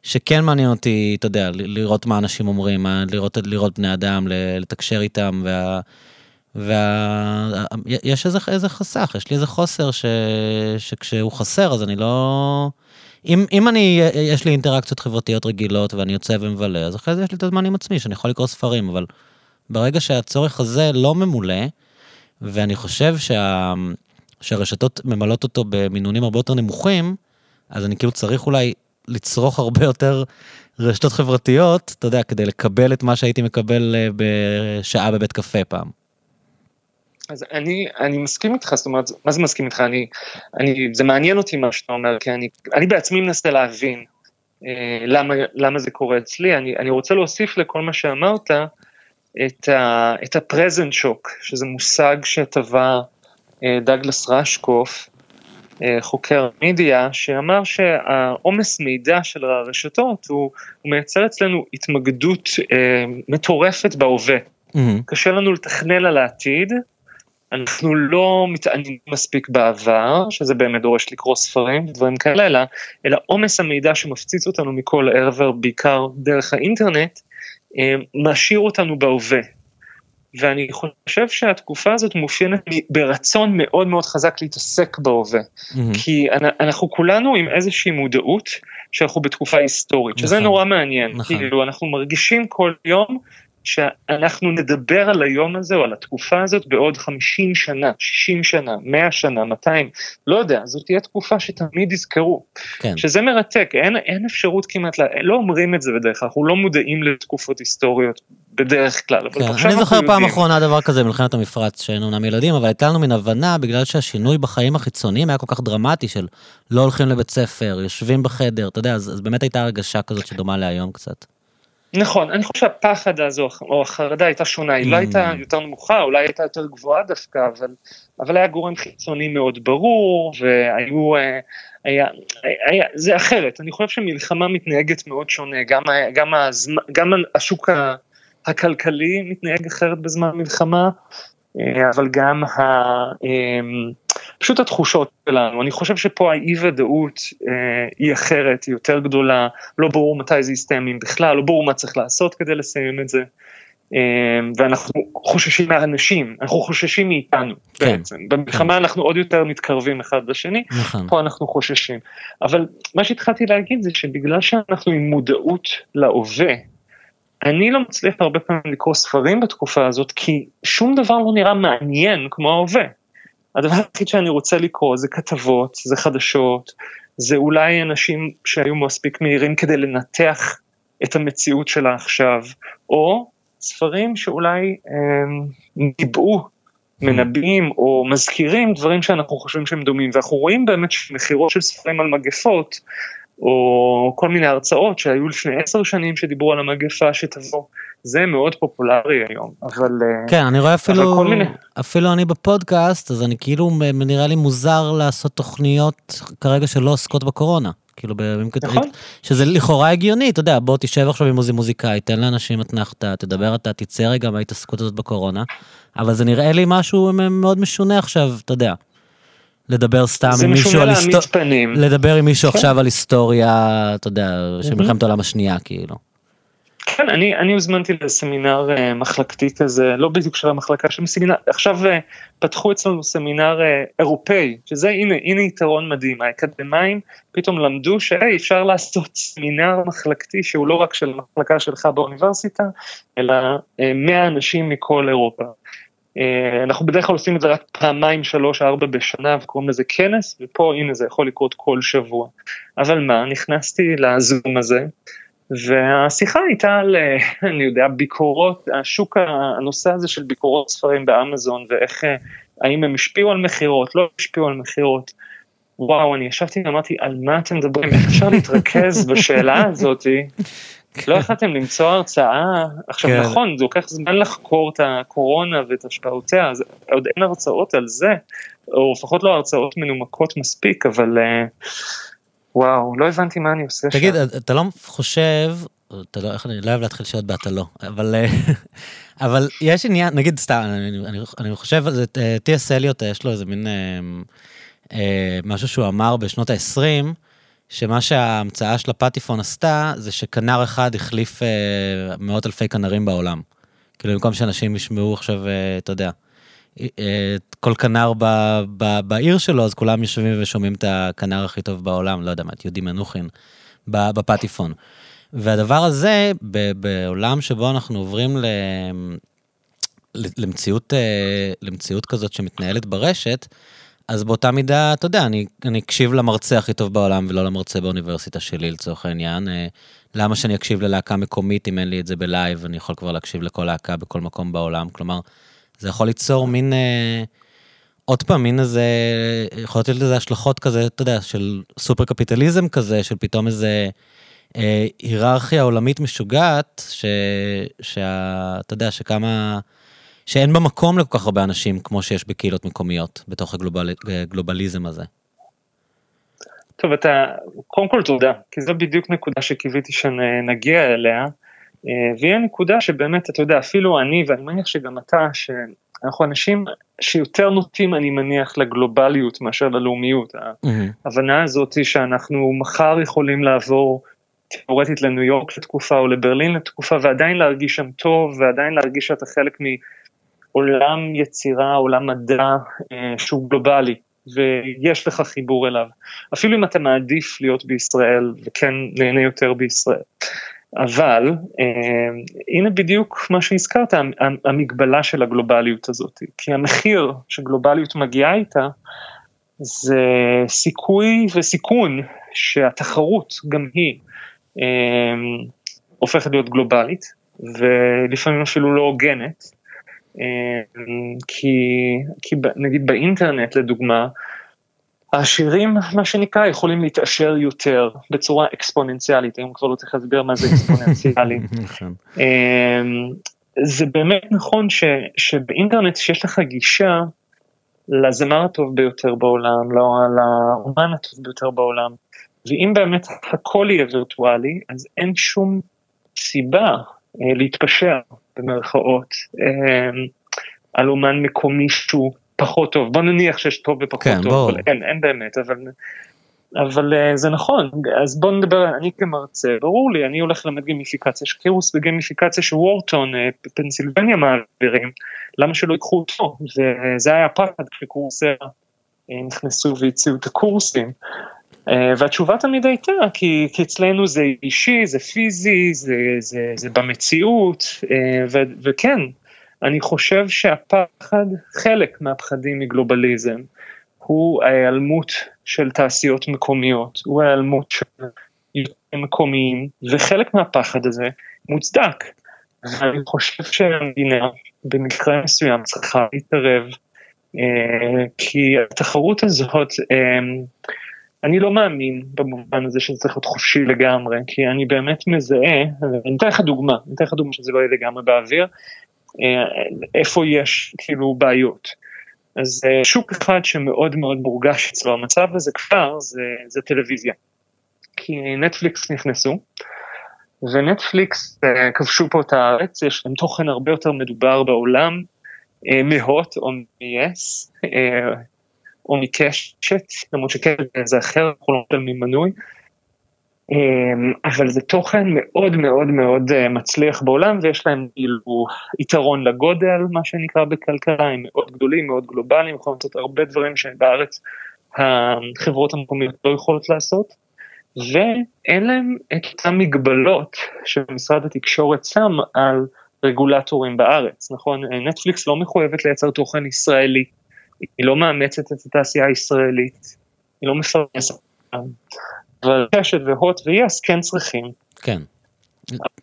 שכן מעניין אותי, אתה יודע, לראות מה אנשים אומרים, לראות, לראות בני אדם, לתקשר איתם, וה... וה... יש איזה, איזה חסך, יש לי איזה חוסר ש... שכשהוא חסר אז אני לא... אם, אם אני, יש לי אינטראקציות חברתיות רגילות ואני יוצא ומבלה, אז אחרי זה יש לי את הזמן עם עצמי, שאני יכול לקרוא ספרים, אבל ברגע שהצורך הזה לא ממולא, ואני חושב שה... שהרשתות ממלאות אותו במינונים הרבה יותר נמוכים, אז אני כאילו צריך אולי לצרוך הרבה יותר רשתות חברתיות, אתה יודע, כדי לקבל את מה שהייתי מקבל אה, בשעה בבית קפה פעם. אז אני, אני מסכים איתך, זאת אומרת, מה זה מסכים איתך? אני, אני, זה מעניין אותי מה שאתה אומר, כי אני, אני בעצמי מנסה להבין אה, למה, למה זה קורה אצלי. אני, אני רוצה להוסיף לכל מה שאמרת את, ה, את הפרזנט שוק, שזה מושג שטבע אה, דגלס רשקוף, חוקר מידיה, שאמר שהעומס מידע של הרשתות הוא, הוא מייצר אצלנו התמקדות אה, מטורפת בהווה. Mm-hmm. קשה לנו לתכנן על העתיד, אנחנו לא מתעניינים מספיק בעבר, שזה באמת דורש לקרוא ספרים ודברים כאלה, אלא, אלא עומס המידע שמפציץ אותנו מכל עבר, בעיקר דרך האינטרנט, אה, משאיר אותנו בהווה. ואני חושב שהתקופה הזאת מאופיינת ברצון מאוד מאוד חזק להתעסק בהווה. Mm-hmm. כי אנחנו כולנו עם איזושהי מודעות שאנחנו בתקופה היסטורית, שזה נכון. נורא מעניין. נכון. כאילו אנחנו מרגישים כל יום שאנחנו נדבר על היום הזה או על התקופה הזאת בעוד 50 שנה, 60 שנה, 100 שנה, 200, לא יודע, זאת תהיה תקופה שתמיד יזכרו. כן. שזה מרתק, אין, אין אפשרות כמעט, לה, לא אומרים את זה בדרך כלל, אנחנו לא מודעים לתקופות היסטוריות בדרך כלל. כן, אני זוכר פעם יודעים. אחרונה דבר כזה במלחמת המפרץ, שהיינו אומנם ילדים, אבל הייתה לנו מין הבנה, בגלל שהשינוי בחיים החיצוניים היה כל כך דרמטי של לא הולכים לבית ספר, יושבים בחדר, אתה יודע, אז, אז באמת הייתה הרגשה כזאת שדומה להיום קצת. נכון, אני חושב שהפחד הזו, או החרדה הייתה שונה, היא לא הייתה mm. יותר נמוכה, אולי הייתה יותר גבוהה דווקא, אבל, אבל היה גורם חיצוני מאוד ברור, והיו, אה, היה, היה, זה אחרת, אני חושב שמלחמה מתנהגת מאוד שונה, גם, גם, הזמן, גם השוק הכלכלי מתנהג אחרת בזמן מלחמה, אבל גם ה... פשוט התחושות שלנו, אני חושב שפה האי ודאות אה, היא אחרת, היא יותר גדולה, לא ברור מתי זה יסתיים אם בכלל, לא ברור מה צריך לעשות כדי לסיים את זה. אה, ואנחנו חוששים מהאנשים, אנחנו חוששים מאיתנו כן, בעצם, במלחמה כן. אנחנו עוד יותר מתקרבים אחד לשני, נכון. פה אנחנו חוששים. אבל מה שהתחלתי להגיד זה שבגלל שאנחנו עם מודעות להווה, אני לא מצליח הרבה פעמים לקרוא ספרים בתקופה הזאת, כי שום דבר לא נראה מעניין כמו ההווה. הדבר היחיד שאני רוצה לקרוא זה כתבות, זה חדשות, זה אולי אנשים שהיו מספיק מהירים כדי לנתח את המציאות שלה עכשיו, או ספרים שאולי הם, ניבאו, מנבאים או מזכירים דברים שאנחנו חושבים שהם דומים, ואנחנו רואים באמת שמכירות של ספרים על מגפות, או כל מיני הרצאות שהיו לפני עשר שנים שדיברו על המגפה שתבוא, זה מאוד פופולרי היום, אבל... אה, כן, אני רואה אפילו, מיני... אפילו אני בפודקאסט, אז אני כאילו, נראה לי מוזר לעשות תוכניות כרגע שלא עוסקות בקורונה. כאילו בימים כתוב, נכון. שזה לכאורה הגיוני, אתה יודע, בוא תשב עכשיו עם מוזיקאי, תן לאנשים אתנחתא, תדבר אתה, תצא רגע מההתעסקות הזאת בקורונה, אבל זה נראה לי משהו מאוד משונה עכשיו, אתה יודע. לדבר סתם עם מישהו על היסטוריה, לדבר עם מישהו כן. עכשיו על היסטוריה, אתה יודע, של מלחמת העולם השנייה, כאילו. כן, אני, אני הוזמנתי לסמינר uh, מחלקתי כזה, לא בדיוק של המחלקה של סמינר, עכשיו uh, פתחו אצלנו סמינר uh, אירופאי, שזה הנה, הנה יתרון מדהים, האקדמאים פתאום למדו שאי, אפשר לעשות סמינר מחלקתי שהוא לא רק של המחלקה שלך באוניברסיטה, אלא uh, 100 אנשים מכל אירופה. Uh, אנחנו בדרך כלל עושים את זה רק פעמיים, שלוש, ארבע בשנה וקוראים לזה כנס, ופה הנה זה יכול לקרות כל שבוע. אבל מה, נכנסתי לזום הזה, והשיחה הייתה על, אה, אני יודע, ביקורות, השוק, הנושא הזה של ביקורות ספרים באמזון ואיך, אה, האם הם השפיעו על מכירות, לא השפיעו על מכירות. וואו, אני ישבתי ואמרתי, על מה אתם מדברים? איך אפשר להתרכז בשאלה הזאתי? לא יכלתם למצוא הרצאה, עכשיו כן. נכון, זה לוקח זמן לחקור את הקורונה ואת השפעותיה, אז עוד אין הרצאות על זה, או לפחות לא הרצאות מנומקות מספיק, אבל... Uh, וואו, לא הבנתי מה אני עושה תגיד, שם. תגיד, אתה לא חושב, אתה לא, איך אני לא אוהב להתחיל שאלות באתה לא, אבל, אה, אבל יש עניין, נגיד סתם, אני, אני, אני חושב על זה, טי.אס אליוט, יש לו איזה מין אה, אה, משהו שהוא אמר בשנות ה-20, שמה שההמצאה של הפטיפון עשתה, זה שכנר אחד החליף אה, מאות אלפי כנרים בעולם. כאילו, במקום שאנשים ישמעו עכשיו, אה, אתה יודע, כל כנר ב, ב, בעיר שלו, אז כולם יושבים ושומעים את הכנר הכי טוב בעולם, לא יודע מה, את יהודי מנוחין, בפטיפון. והדבר הזה, בעולם שבו אנחנו עוברים ל, למציאות, אה, למציאות כזאת שמתנהלת ברשת, אז באותה מידה, אתה יודע, אני, אני אקשיב למרצה הכי טוב בעולם ולא למרצה באוניברסיטה שלי לצורך העניין. אה, למה שאני אקשיב ללהקה מקומית אם אין לי את זה בלייב, אני יכול כבר להקשיב לכל להקה בכל מקום בעולם. כלומר, זה יכול ליצור מין, אה, עוד פעם, מין איזה, יכול להיות לזה השלכות כזה, אתה יודע, של סופר קפיטליזם כזה, של פתאום איזה אה, היררכיה עולמית משוגעת, ש, שה, אתה יודע, שכמה, שאין בה מקום לכל כך הרבה אנשים כמו שיש בקהילות מקומיות, בתוך הגלובליזם הזה. טוב, אתה, קודם כל תודה, כי זו בדיוק נקודה שקיוויתי שנגיע אליה. אה, והיא הנקודה שבאמת, אתה יודע, אפילו אני, ואני מניח שגם אתה, שאנחנו אנשים שיותר נוטים, אני מניח, לגלובליות מאשר ללאומיות. Mm-hmm. ההבנה הזאת היא שאנחנו מחר יכולים לעבור תאורטית לניו יורק לתקופה או לברלין לתקופה ועדיין להרגיש שם טוב ועדיין להרגיש שאתה חלק מעולם יצירה, עולם מדע אה, שהוא גלובלי. ויש לך חיבור אליו, אפילו אם אתה מעדיף להיות בישראל וכן נהנה יותר בישראל. אבל אה, הנה בדיוק מה שהזכרת, המגבלה של הגלובליות הזאת, כי המחיר שגלובליות מגיעה איתה זה סיכוי וסיכון שהתחרות גם היא אה, הופכת להיות גלובלית ולפעמים אפילו לא הוגנת, כי, כי נגיד באינטרנט לדוגמה, העשירים, מה שנקרא, יכולים להתעשר יותר בצורה אקספוננציאלית, היום כבר לא צריך להסביר מה זה אקספוננציאלי. נכון. אמ, זה באמת נכון ש, שבאינטרנט שיש לך גישה לזמר הטוב ביותר בעולם, לא, לאומן הטוב ביותר בעולם, ואם באמת הכל יהיה וירטואלי, אז אין שום סיבה אה, להתפשר במרכאות על אומן מקומי שהוא פחות טוב, בוא נניח שיש טוב ופחות כן, טוב, בוא. אבל אין, אין באמת, אבל, אבל uh, זה נכון, אז בוא נדבר, אני כמרצה, ברור לי, אני הולך ללמד גימיפיקציה, יש קירוס בגימיפיקציה שוורטון, פנסילבניה מעבירים, למה שלא ייקחו אותו, וזה היה פחד כשקורסי נכנסו והציעו את הקורסים. Uh, והתשובה תמיד הייתה, כי, כי אצלנו זה אישי, זה פיזי, זה, זה, זה במציאות, uh, ו, וכן, אני חושב שהפחד, חלק מהפחדים מגלובליזם, הוא ההיעלמות של תעשיות מקומיות, הוא ההיעלמות של מקומיים, וחלק מהפחד הזה מוצדק. ואני חושב שהמדינה במקרה מסוים צריכה להתערב, אה, כי התחרות הזאת, אה, אני לא מאמין במובן הזה שזה צריך להיות חופשי לגמרי, כי אני באמת מזהה, אני אתן לך דוגמה, אני אתן לך דוגמה שזה לא יהיה לגמרי באוויר, אה, איפה יש כאילו בעיות. אז אה, שוק אחד שמאוד מאוד מורגש אצלו המצב הזה כבר זה, זה טלוויזיה. כי נטפליקס נכנסו, ונטפליקס אה, כבשו פה את הארץ, יש להם תוכן הרבה יותר מדובר בעולם, מהוט או מ-yes, או מקשת, למרות שקשת זה אחר, אנחנו לא נותנים מנוי, אמ, אבל זה תוכן מאוד מאוד מאוד אה, מצליח בעולם ויש להם כאילו יתרון לגודל מה שנקרא בכלכלה הם מאוד גדולים מאוד גלובליים יכולים לעשות הרבה דברים שבארץ החברות המקומיות לא יכולות לעשות. ואין להם את אותן מגבלות שמשרד התקשורת שם על רגולטורים בארץ נכון? נטפליקס לא מחויבת לייצר תוכן ישראלי היא לא מאמצת את התעשייה הישראלית היא לא מפרנסת אבל קשת והוט ויס כן צריכים. כן.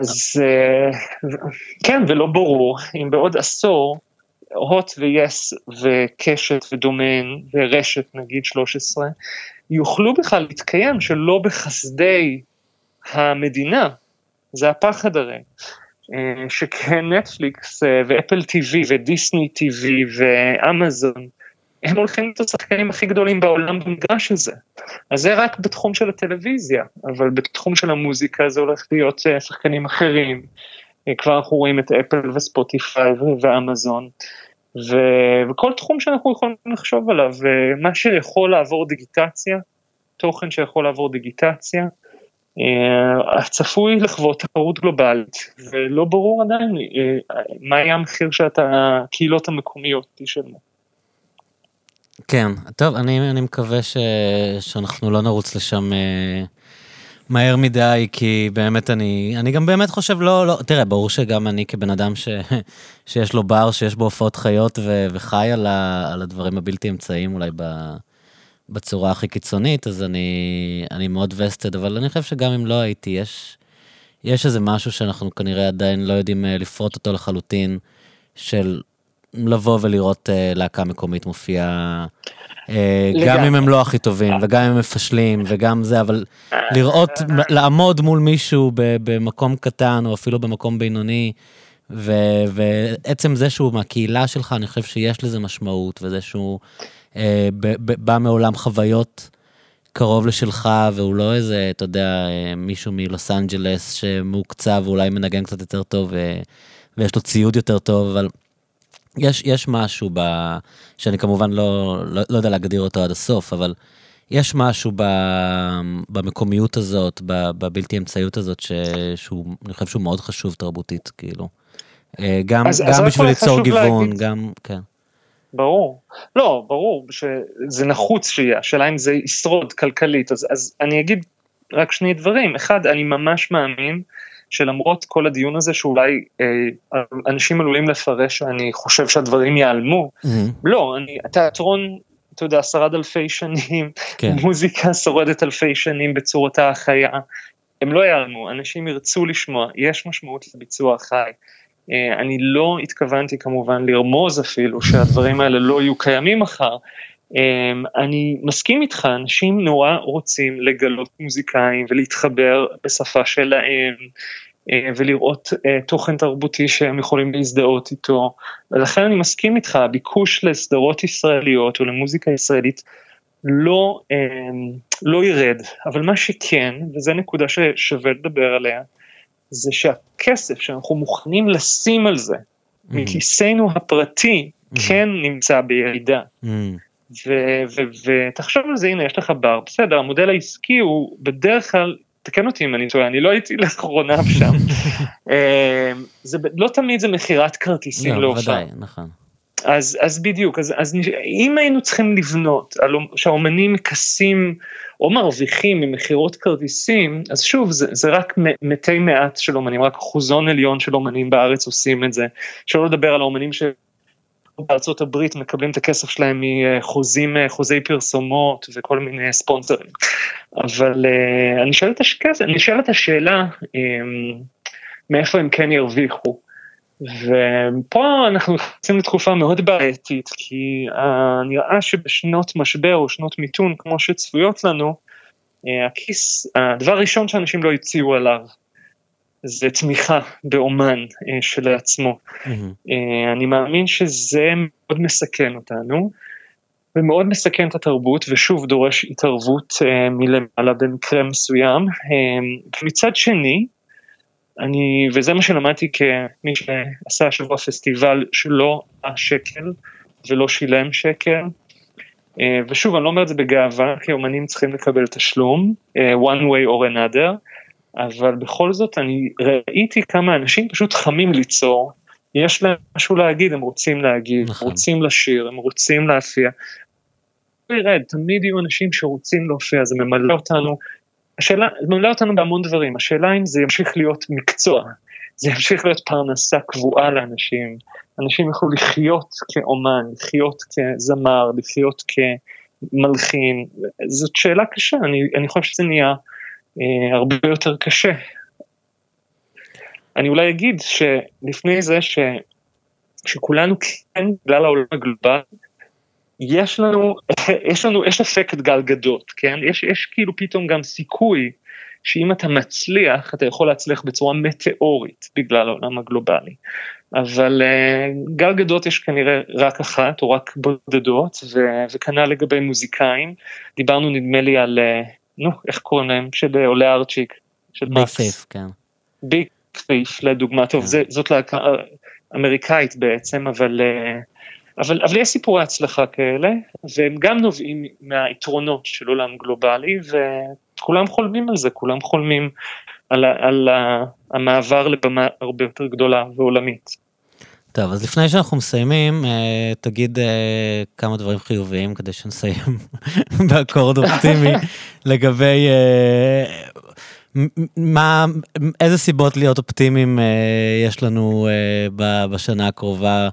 אז אה, כן, ולא ברור אם בעוד עשור הוט ויס וקשת ודומיין ורשת נגיד 13 יוכלו בכלל להתקיים שלא בחסדי המדינה, זה הפחד הרי, אה, שכן נטפליקס אה, ואפל טיווי ודיסני טיווי ואמזון הם הולכים להיות השחקנים הכי גדולים בעולם במגרש הזה. אז זה רק בתחום של הטלוויזיה, אבל בתחום של המוזיקה זה הולך להיות אה, שחקנים אחרים. אה, כבר אנחנו רואים את אפל וספוטיפיי ואמזון, ו... וכל תחום שאנחנו יכולים לחשוב עליו, אה, שיכול לעבור דיגיטציה, תוכן שיכול לעבור דיגיטציה, צפוי לחוות תחרות גלובלית, ולא ברור עדיין מה יהיה המחיר שהקהילות המקומיות תשלמו. כן, טוב, אני, אני מקווה ש, שאנחנו לא נרוץ לשם אה, מהר מדי, כי באמת אני, אני גם באמת חושב, לא, לא, תראה, ברור שגם אני כבן אדם ש, שיש לו בר, שיש בו הופעות חיות ו, וחי על, ה, על הדברים הבלתי אמצעיים אולי ב, בצורה הכי קיצונית, אז אני, אני מאוד וסטד, אבל אני חושב שגם אם לא הייתי, יש, יש איזה משהו שאנחנו כנראה עדיין לא יודעים אה, לפרוט אותו לחלוטין, של לבוא ולראות uh, להקה מקומית מופיעה, uh, גם אם הם לא הכי טובים, וגם אם הם מפשלים, וגם זה, אבל לראות, לעמוד מול מישהו במקום קטן, או אפילו במקום בינוני, ו- ועצם זה שהוא מהקהילה שלך, אני חושב שיש לזה משמעות, וזה שהוא uh, ב- ב- בא מעולם חוויות קרוב לשלך, והוא לא איזה, אתה יודע, מישהו מלוס אנג'לס שמוקצב ואולי מנגן קצת יותר טוב, ו- ויש לו ציוד יותר טוב, אבל יש, יש משהו ב... שאני כמובן לא, לא, לא יודע להגדיר אותו עד הסוף, אבל יש משהו ב, במקומיות הזאת, בבלתי אמצעיות הזאת, ש, שהוא, אני חושב שהוא מאוד חשוב תרבותית, כאילו. אה, גם, אז, גם אז בשביל ליצור גיוון, להגיד... גם, כן. ברור. לא, ברור שזה נחוץ שיהיה, השאלה אם זה ישרוד כלכלית, אז, אז אני אגיד רק שני דברים. אחד, אני ממש מאמין שלמרות כל הדיון הזה שאולי אה, אנשים עלולים לפרש שאני חושב שהדברים ייעלמו, mm-hmm. לא, אני, התיאטרון, אתה יודע, שרד אלפי שנים, כן. מוזיקה שורדת אלפי שנים בצורתה החיה, הם לא ייעלמו, אנשים ירצו לשמוע, יש משמעות לביצוע החי. אה, אני לא התכוונתי כמובן לרמוז אפילו שהדברים האלה לא יהיו קיימים מחר, אני מסכים איתך, אנשים נורא רוצים לגלות מוזיקאים ולהתחבר בשפה שלהם אה, ולראות אה, תוכן תרבותי שהם יכולים להזדהות איתו, ולכן אני מסכים איתך, הביקוש לסדרות ישראליות או למוזיקה ישראלית לא, אמ, לא ירד, אבל מה שכן, וזו נקודה ששווה לדבר עליה, זה שהכסף שאנחנו מוכנים לשים על זה. מכיסנו הפרטי. כן נמצא בירידה. ותחשוב על זה, הנה יש לך בר, בסדר, המודל העסקי הוא בדרך כלל, תקן אותי אם אני טועה, אני לא הייתי לאחרונה שם, אה, זה לא תמיד זה מכירת כרטיסים לא, להופעה. ודאי, נכון. אז, אז בדיוק, אז, אז אם היינו צריכים לבנות, על, שהאומנים מכסים או מרוויחים ממכירות כרטיסים, אז שוב, זה, זה רק מתי מעט של אומנים, רק אחוזון עליון של אומנים בארץ עושים את זה, שלא לדבר על האומנים. בארצות הברית מקבלים את הכסף שלהם מחוזים, חוזי פרסומות וכל מיני ספונסרים. אבל אה, אני שואל את, השק... אני שואל את השאלה, אמ, מאיפה הם כן ירוויחו. ופה אנחנו נכנסים לתקופה מאוד בעייתית, כי נראה שבשנות משבר או שנות מיתון כמו שצפויות לנו, הכיס, הדבר הראשון שאנשים לא הציעו עליו זה תמיכה באומן uh, שלעצמו. Mm-hmm. Uh, אני מאמין שזה מאוד מסכן אותנו, ומאוד מסכן את התרבות, ושוב דורש התערבות uh, מלמעלה במקרה מסוים. Uh, מצד שני, אני, וזה מה שלמדתי כמי שעשה השבוע פסטיבל שלא השקל ולא שילם שקל. אה, ושוב, אני לא אומר את זה בגאווה, כי אומנים צריכים לקבל תשלום, אה, one way or another, אבל בכל זאת אני ראיתי כמה אנשים פשוט חמים ליצור, יש להם משהו להגיד, הם רוצים להגיד, נכון. רוצים לשיר, הם רוצים להופיע. ירד, תמיד יהיו אנשים שרוצים להופיע, זה ממלא אותנו. השאלה, זה ממלא אותנו בהמון דברים, השאלה אם זה ימשיך להיות מקצוע, זה ימשיך להיות פרנסה קבועה לאנשים, אנשים יוכלו לחיות כאומן, לחיות כזמר, לחיות כמלחין, זאת שאלה קשה, אני, אני חושב שזה נהיה הרבה יותר קשה. אני אולי אגיד שלפני זה ש, שכולנו כן, בגלל העולם הגלובלי, יש לנו, יש לנו, יש אפקט גלגדות, כן? יש, יש כאילו פתאום גם סיכוי שאם אתה מצליח, אתה יכול להצליח בצורה מטאורית בגלל העולם הגלובלי. אבל uh, גל יש כנראה רק אחת או רק בודדות, ו- וכנ"ל לגבי מוזיקאים. דיברנו נדמה לי על, uh, נו, איך קוראים להם? של אה, עולה ארצ'יק. של ביג כן. ביג פייף לדוגמה, טוב, כן. זה, זאת להקה אמריקאית בעצם, אבל... Uh, אבל, אבל יש סיפורי הצלחה כאלה, והם גם נובעים מהיתרונות של עולם גלובלי, וכולם חולמים על זה, כולם חולמים על, על המעבר לבמה הרבה יותר גדולה ועולמית. טוב, אז לפני שאנחנו מסיימים, אה, תגיד אה, כמה דברים חיוביים כדי שנסיים באקורד אופטימי לגבי אה, מה, איזה סיבות להיות אופטימיים יש לנו בשנה הקרובה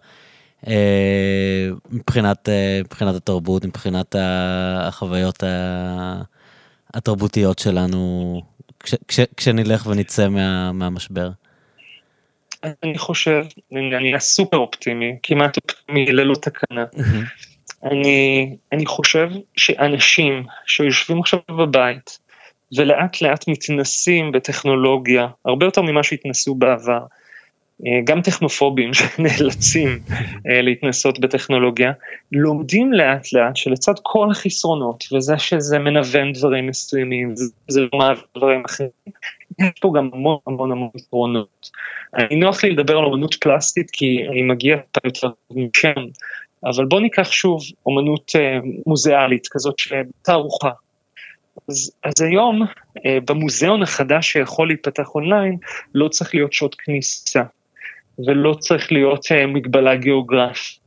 מבחינת, מבחינת התרבות, מבחינת החוויות התרבותיות שלנו, כש, כש, כשנלך ונצא מה, מהמשבר? אני חושב, אני אהיה סופר אופטימי, כמעט אופטימי ללא תקנה. אני, אני חושב שאנשים שיושבים עכשיו בבית ולאט לאט מתנסים בטכנולוגיה, הרבה יותר ממה שהתנסו בעבר, אה, גם טכנופובים שנאלצים אה, להתנסות בטכנולוגיה, לומדים לאט לאט שלצד כל החסרונות וזה שזה מנוון דברים מסוימים, זה לא מעביר דברים אחרים, יש פה גם המון המון המון יתרונות. אני נוח לי לדבר על אומנות פלסטית כי אני מגיע יותר משם, אבל בוא ניקח שוב אומנות אה, מוזיאלית כזאת תערוכה. אז, אז היום במוזיאון החדש שיכול להיפתח אונליין לא צריך להיות שעות כניסה. ולא צריך להיות uh, מגבלה גיאוגרפית,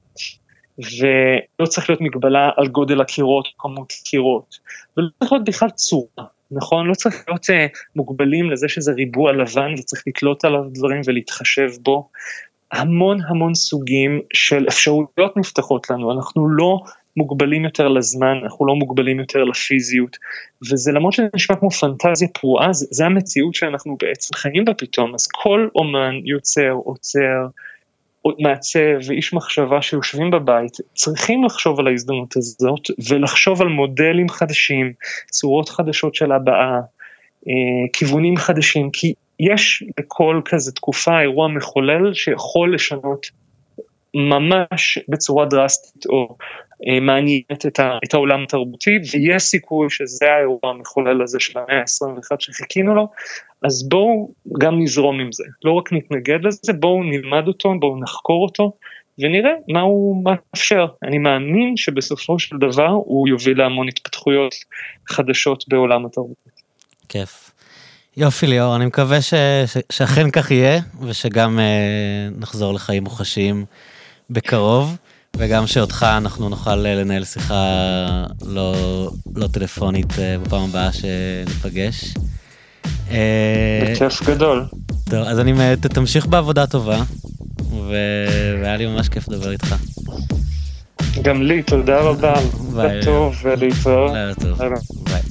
ולא צריך להיות מגבלה על גודל הקירות, כמות קירות, ולא צריך להיות בכלל צורה, נכון? לא צריך להיות uh, מוגבלים לזה שזה ריבוע לבן וצריך לתלות עליו דברים ולהתחשב בו. המון המון סוגים של אפשרויות נפתחות לנו, אנחנו לא מוגבלים יותר לזמן, אנחנו לא מוגבלים יותר לפיזיות, וזה למרות שזה נשמע כמו פנטזיה פרועה, זה, זה המציאות שאנחנו בעצם חיים בה פתאום, אז כל אומן, יוצר, עוצר, מעצב ואיש מחשבה שיושבים בבית צריכים לחשוב על ההזדמנות הזאת ולחשוב על מודלים חדשים, צורות חדשות של הבעה, אה, כיוונים חדשים, כי יש בכל כזה תקופה אירוע מחולל שיכול לשנות ממש בצורה דרסטית או מעניינת את, ה, את העולם התרבותי ויש סיכוי שזה האירוע המחולל הזה של המאה ה-21 שחיכינו לו, אז בואו גם נזרום עם זה, לא רק נתנגד לזה, בואו נלמד אותו, בואו נחקור אותו ונראה מה הוא מאפשר. אני מאמין שבסופו של דבר הוא יוביל להמון התפתחויות חדשות בעולם התרבות. כיף. יופי ליאור, אני מקווה ש, ש, שאכן כך יהיה, ושגם אה, נחזור לחיים מוחשיים בקרוב, וגם שאותך אנחנו נוכל אה, לנהל שיחה לא, לא טלפונית אה, בפעם הבאה שניפגש. אה, בכיף גדול. טוב, אז אני, תמשיך בעבודה טובה, והיה לי ממש כיף לדבר איתך. גם לי, תודה רבה. ביי. טוב ולהתראות. לילה טוב. ביי.